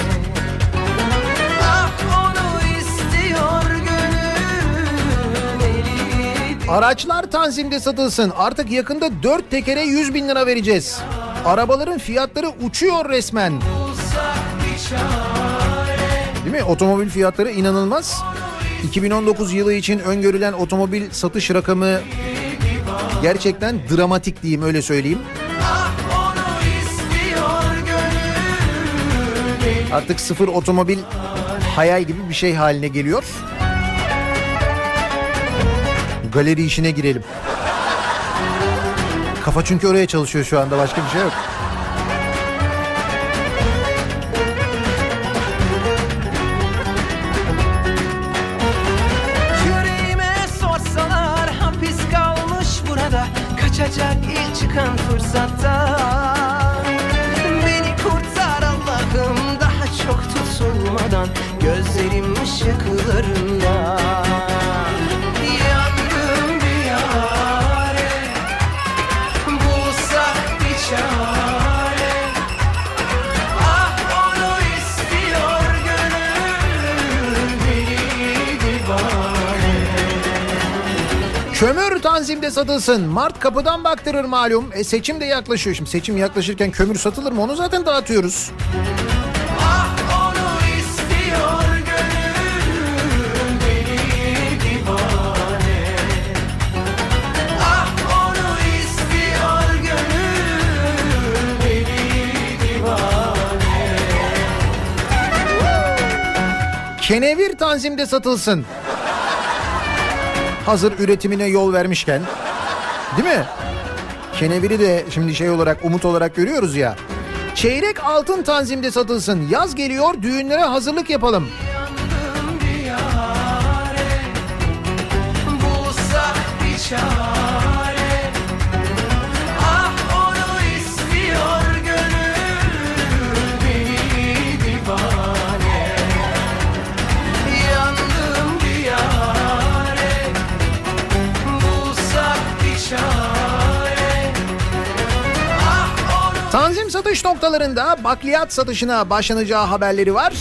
Ah onu istiyor gönül deli
Araçlar tanzimde satılsın. Artık yakında 4 tekere 100 bin lira vereceğiz. Arabaların fiyatları uçuyor resmen. Değil mi? Otomobil fiyatları inanılmaz. 2019 yılı için öngörülen otomobil satış rakamı gerçekten dramatik diyeyim öyle söyleyeyim. Artık sıfır otomobil hayal gibi bir şey haline geliyor. Galeri işine girelim. Kafa çünkü oraya çalışıyor şu anda başka bir şey yok.
Fırsatta Beni kurtar Allah'ım daha çok tutulmadan Gözlerim ışıklarında. Yandım bir yare Bulsak bir çare. Ah
Kömür tanzimde satılsın. Mart kapıdan baktırır malum. E seçim de yaklaşıyor. Şimdi seçim yaklaşırken kömür satılır mı? Onu zaten dağıtıyoruz.
Onu istiyor gönül deli divane Ah onu istiyor gönül deli divane
Kenevir tanzimde satılsın. Hazır üretimine yol vermişken. Değil mi? Keneviri de şimdi şey olarak umut olarak görüyoruz ya. Çeyrek altın tanzimde satılsın. Yaz geliyor düğünlere hazırlık yapalım.
bir yare Bulsak bir çare
satış noktalarında bakliyat satışına başlanacağı haberleri var.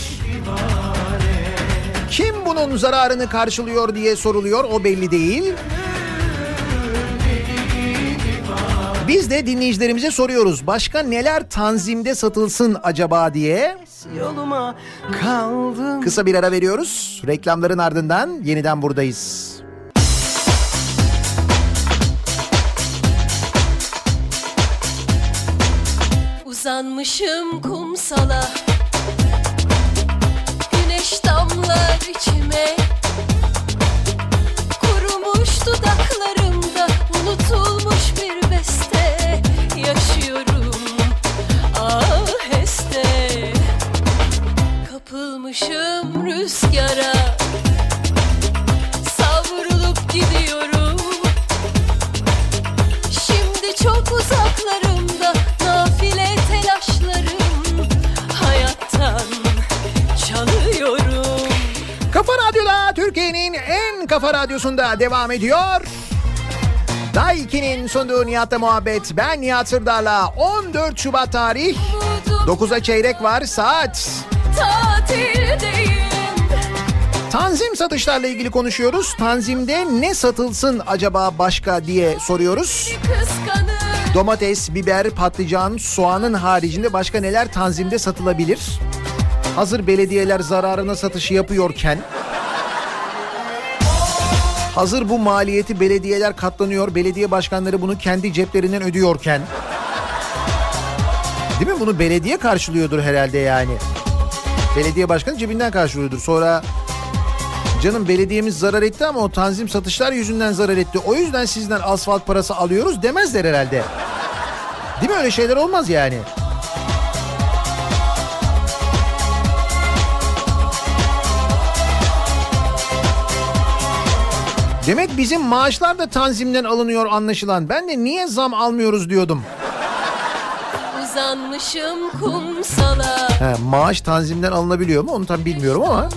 Kim bunun zararını karşılıyor diye soruluyor o belli değil. Biz de dinleyicilerimize soruyoruz. Başka neler tanzimde satılsın acaba diye. Kısa bir ara veriyoruz. Reklamların ardından yeniden buradayız.
Uzanmışım kumsala. Güneş damlar içime. Kurumuş dudaklarımda Unutulmuş bir beste Yaşıyorum. Aheste Kapılmışım rüzgara
Türkiye'nin en kafa radyosunda devam ediyor. Daiki'nin sunduğu Nihat'la muhabbet. Ben Nihat Sırdar'la 14 Şubat tarih. 9'a çeyrek var saat. Tanzim satışlarla ilgili konuşuyoruz. Tanzimde ne satılsın acaba başka diye soruyoruz. Domates, biber, patlıcan, soğanın haricinde başka neler tanzimde satılabilir? Hazır belediyeler zararına satışı yapıyorken hazır bu maliyeti belediyeler katlanıyor, belediye başkanları bunu kendi ceplerinden ödüyorken değil mi? Bunu belediye karşılıyordur herhalde yani. Belediye başkanı cebinden karşılıyordur. Sonra canım belediyemiz zarar etti ama o tanzim satışlar yüzünden zarar etti. O yüzden sizden asfalt parası alıyoruz demezler herhalde. Değil mi öyle şeyler olmaz yani. Demek bizim maaşlar da tanzimden alınıyor anlaşılan. Ben de niye zam almıyoruz diyordum.
Uzanmışım kumsala
He, maaş tanzimden alınabiliyor mu onu tam bilmiyorum ama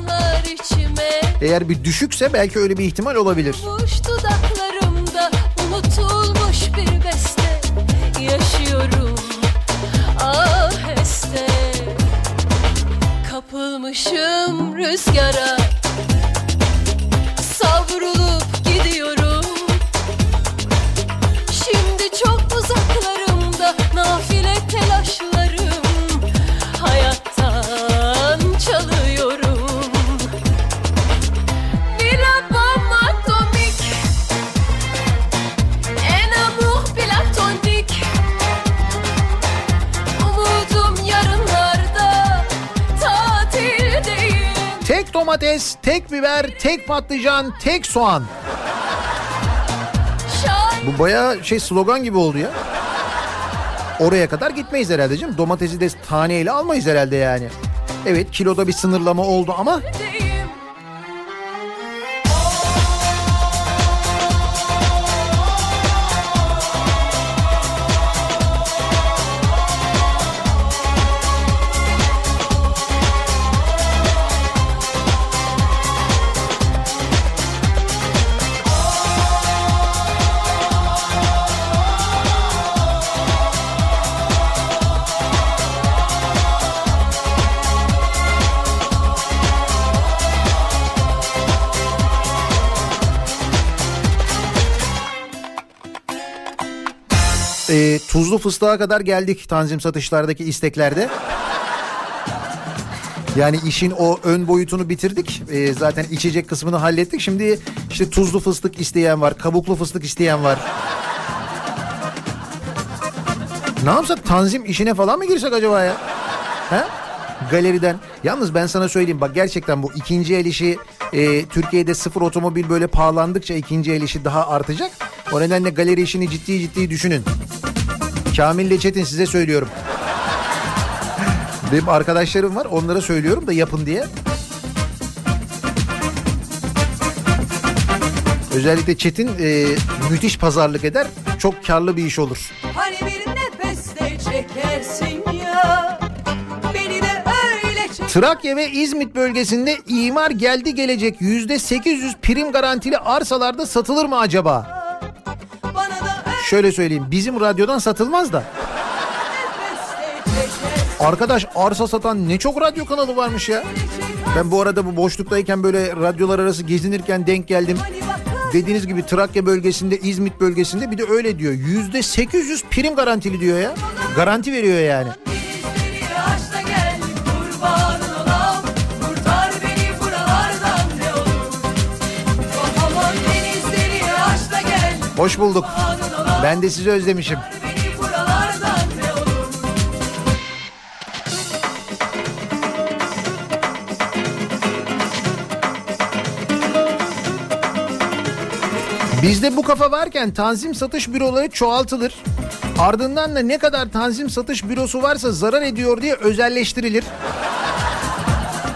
eğer bir düşükse belki öyle bir ihtimal olabilir.
Dudaklarımda unutulmuş bir beste Yaşıyorum aheste Kapılmışım rüzgara
domates, tek biber, tek patlıcan, tek soğan. Bu bayağı şey slogan gibi oldu ya. Oraya kadar gitmeyiz herhalde canım. Domatesi de taneyle almayız herhalde yani. Evet kiloda bir sınırlama oldu ama tuzlu fıstığa kadar geldik tanzim satışlardaki isteklerde. Yani işin o ön boyutunu bitirdik. E, zaten içecek kısmını hallettik. Şimdi işte tuzlu fıstık isteyen var, kabuklu fıstık isteyen var. Ne yapsak tanzim işine falan mı girsek acaba ya? He? Galeriden. Yalnız ben sana söyleyeyim bak gerçekten bu ikinci el işi e, Türkiye'de sıfır otomobil böyle pahalandıkça ikinci el işi daha artacak. O nedenle galeri işini ciddi ciddi düşünün. Kamil ile Çetin size söylüyorum. Benim arkadaşlarım var onlara söylüyorum da yapın diye. Özellikle Çetin e, müthiş pazarlık eder. Çok karlı bir iş olur.
Hani bir nefeste çekersin ya Beni de öyle çek
Trakya ve İzmit bölgesinde imar geldi gelecek yüzde 800 prim garantili arsalarda satılır mı acaba? Şöyle söyleyeyim bizim radyodan satılmaz da. Arkadaş arsa satan ne çok radyo kanalı varmış ya. Ben bu arada bu boşluktayken böyle radyolar arası gezinirken denk geldim. Dediğiniz gibi Trakya bölgesinde, İzmit bölgesinde bir de öyle diyor. Yüzde 800 prim garantili diyor ya. Garanti veriyor yani. Hoş bulduk. Ben de sizi özlemişim. Bizde bu kafa varken tanzim satış büroları çoğaltılır. Ardından da ne kadar tanzim satış bürosu varsa zarar ediyor diye özelleştirilir.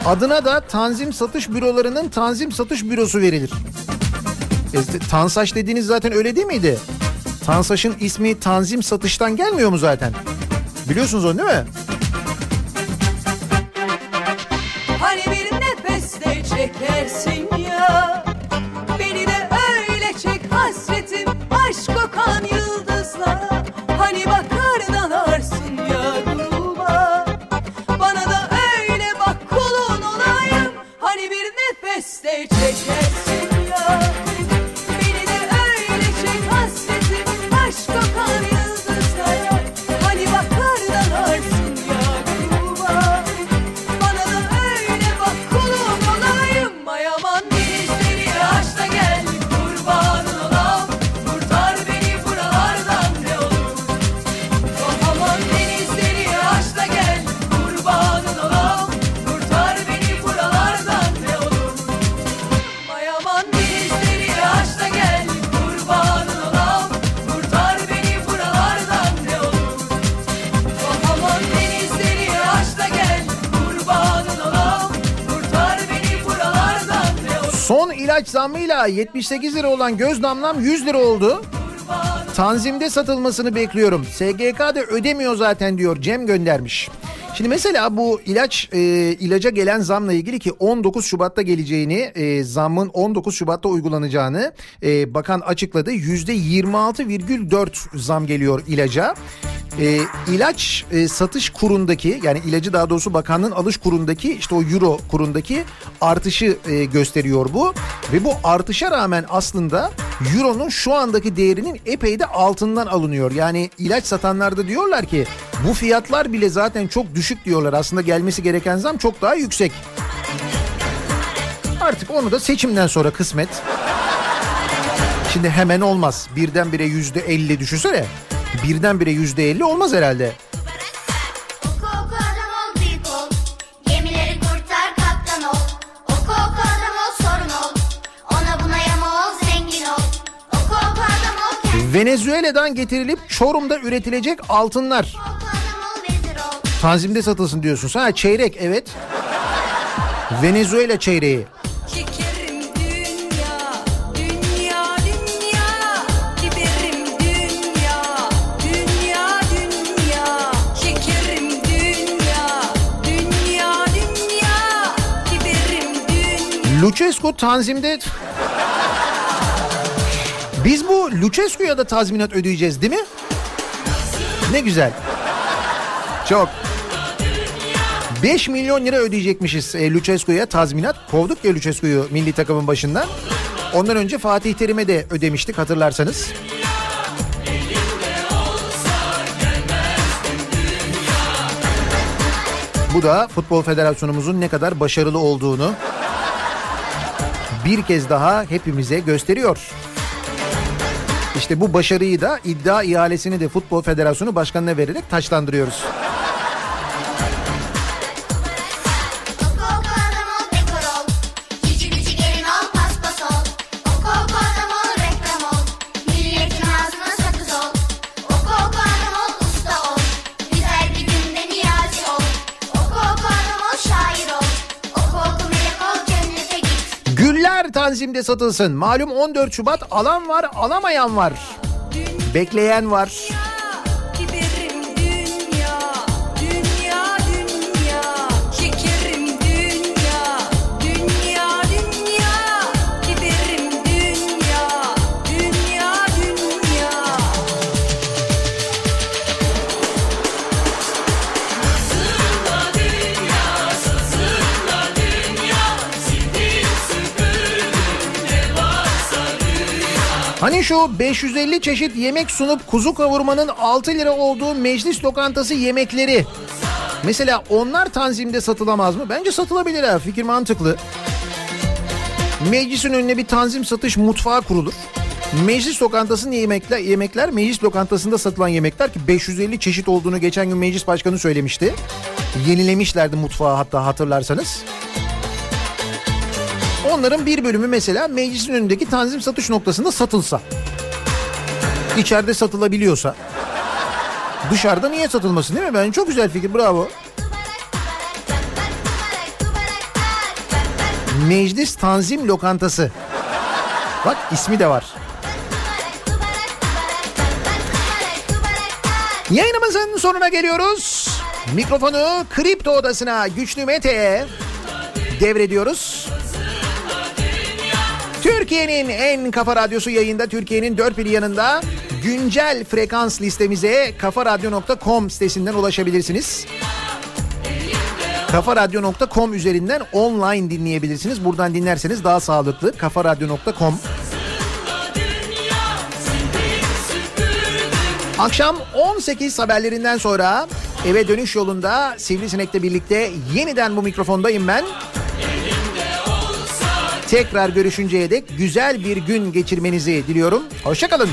Adına da tanzim satış bürolarının tanzim satış bürosu verilir. E, Tansaç dediğiniz zaten öyle değil miydi? Tansaç'ın ismi tanzim satıştan gelmiyor mu zaten? Biliyorsunuz onu değil mi? Zammıyla 78 lira olan göz damlam 100 lira oldu. Tanzimde satılmasını bekliyorum. SGK da ödemiyor zaten diyor Cem göndermiş. Şimdi mesela bu ilaç e, ilaca gelen zamla ilgili ki 19 Şubat'ta geleceğini e, zammın 19 Şubat'ta uygulanacağını e, bakan açıkladı. %26,4 zam geliyor ilaca. E, ilaç e, satış kurundaki yani ilacı daha doğrusu bakanlığın alış kurundaki işte o euro kurundaki artışı e, gösteriyor bu. Ve bu artışa rağmen aslında euronun şu andaki değerinin epey de altından alınıyor. Yani ilaç satanlar da diyorlar ki bu fiyatlar bile zaten çok düşük diyorlar. Aslında gelmesi gereken zam çok daha yüksek. Artık onu da seçimden sonra kısmet. Şimdi hemen olmaz. Birdenbire yüzde elli düşünsene birdenbire yüzde elli olmaz herhalde. Venezuela'dan getirilip Çorum'da üretilecek altınlar. Tanzim'de satılsın diyorsun. Ha çeyrek evet. Venezuela çeyreği. Lucescu Tanzim'de... Biz bu Lucescu'ya da tazminat ödeyeceğiz değil mi? Ne güzel. Çok. 5 milyon lira ödeyecekmişiz e, Lucescu'ya tazminat. Kovduk ya Lucescu'yu milli takımın başından. Ondan önce Fatih Terim'e de ödemiştik hatırlarsanız. Bu da Futbol Federasyonumuzun ne kadar başarılı olduğunu bir kez daha hepimize gösteriyor. İşte bu başarıyı da iddia ihalesini de Futbol Federasyonu Başkanı'na vererek taçlandırıyoruz. Güller Tanzim'de satılsın. Malum 14 Şubat alan var alamayan var. Bekleyen var. Hani şu 550 çeşit yemek sunup kuzu kavurmanın 6 lira olduğu meclis lokantası yemekleri. Mesela onlar tanzimde satılamaz mı? Bence satılabilir ha fikir mantıklı. Meclisin önüne bir tanzim satış mutfağı kurulur. Meclis lokantasının yemekler, yemekler meclis lokantasında satılan yemekler ki 550 çeşit olduğunu geçen gün meclis başkanı söylemişti. Yenilemişlerdi mutfağı hatta hatırlarsanız. Onların bir bölümü mesela meclisin önündeki tanzim satış noktasında satılsa. İçeride satılabiliyorsa. Dışarıda niye satılmasın değil mi? Bence çok güzel fikir bravo. Meclis Tanzim Lokantası. Bak ismi de var. Yayınımızın sonuna geliyoruz. Mikrofonu Kripto Odası'na Güçlü Mete'ye devrediyoruz. Türkiye'nin en kafa radyosu yayında Türkiye'nin dört bir yanında güncel frekans listemize kafaradyo.com sitesinden ulaşabilirsiniz. Kafaradyo.com üzerinden online dinleyebilirsiniz. Buradan dinlerseniz daha sağlıklı. Kafaradyo.com Akşam 18 haberlerinden sonra eve dönüş yolunda Sivrisinek'le birlikte yeniden bu mikrofondayım ben. Tekrar görüşünceye dek güzel bir gün geçirmenizi diliyorum. Hoşçakalın.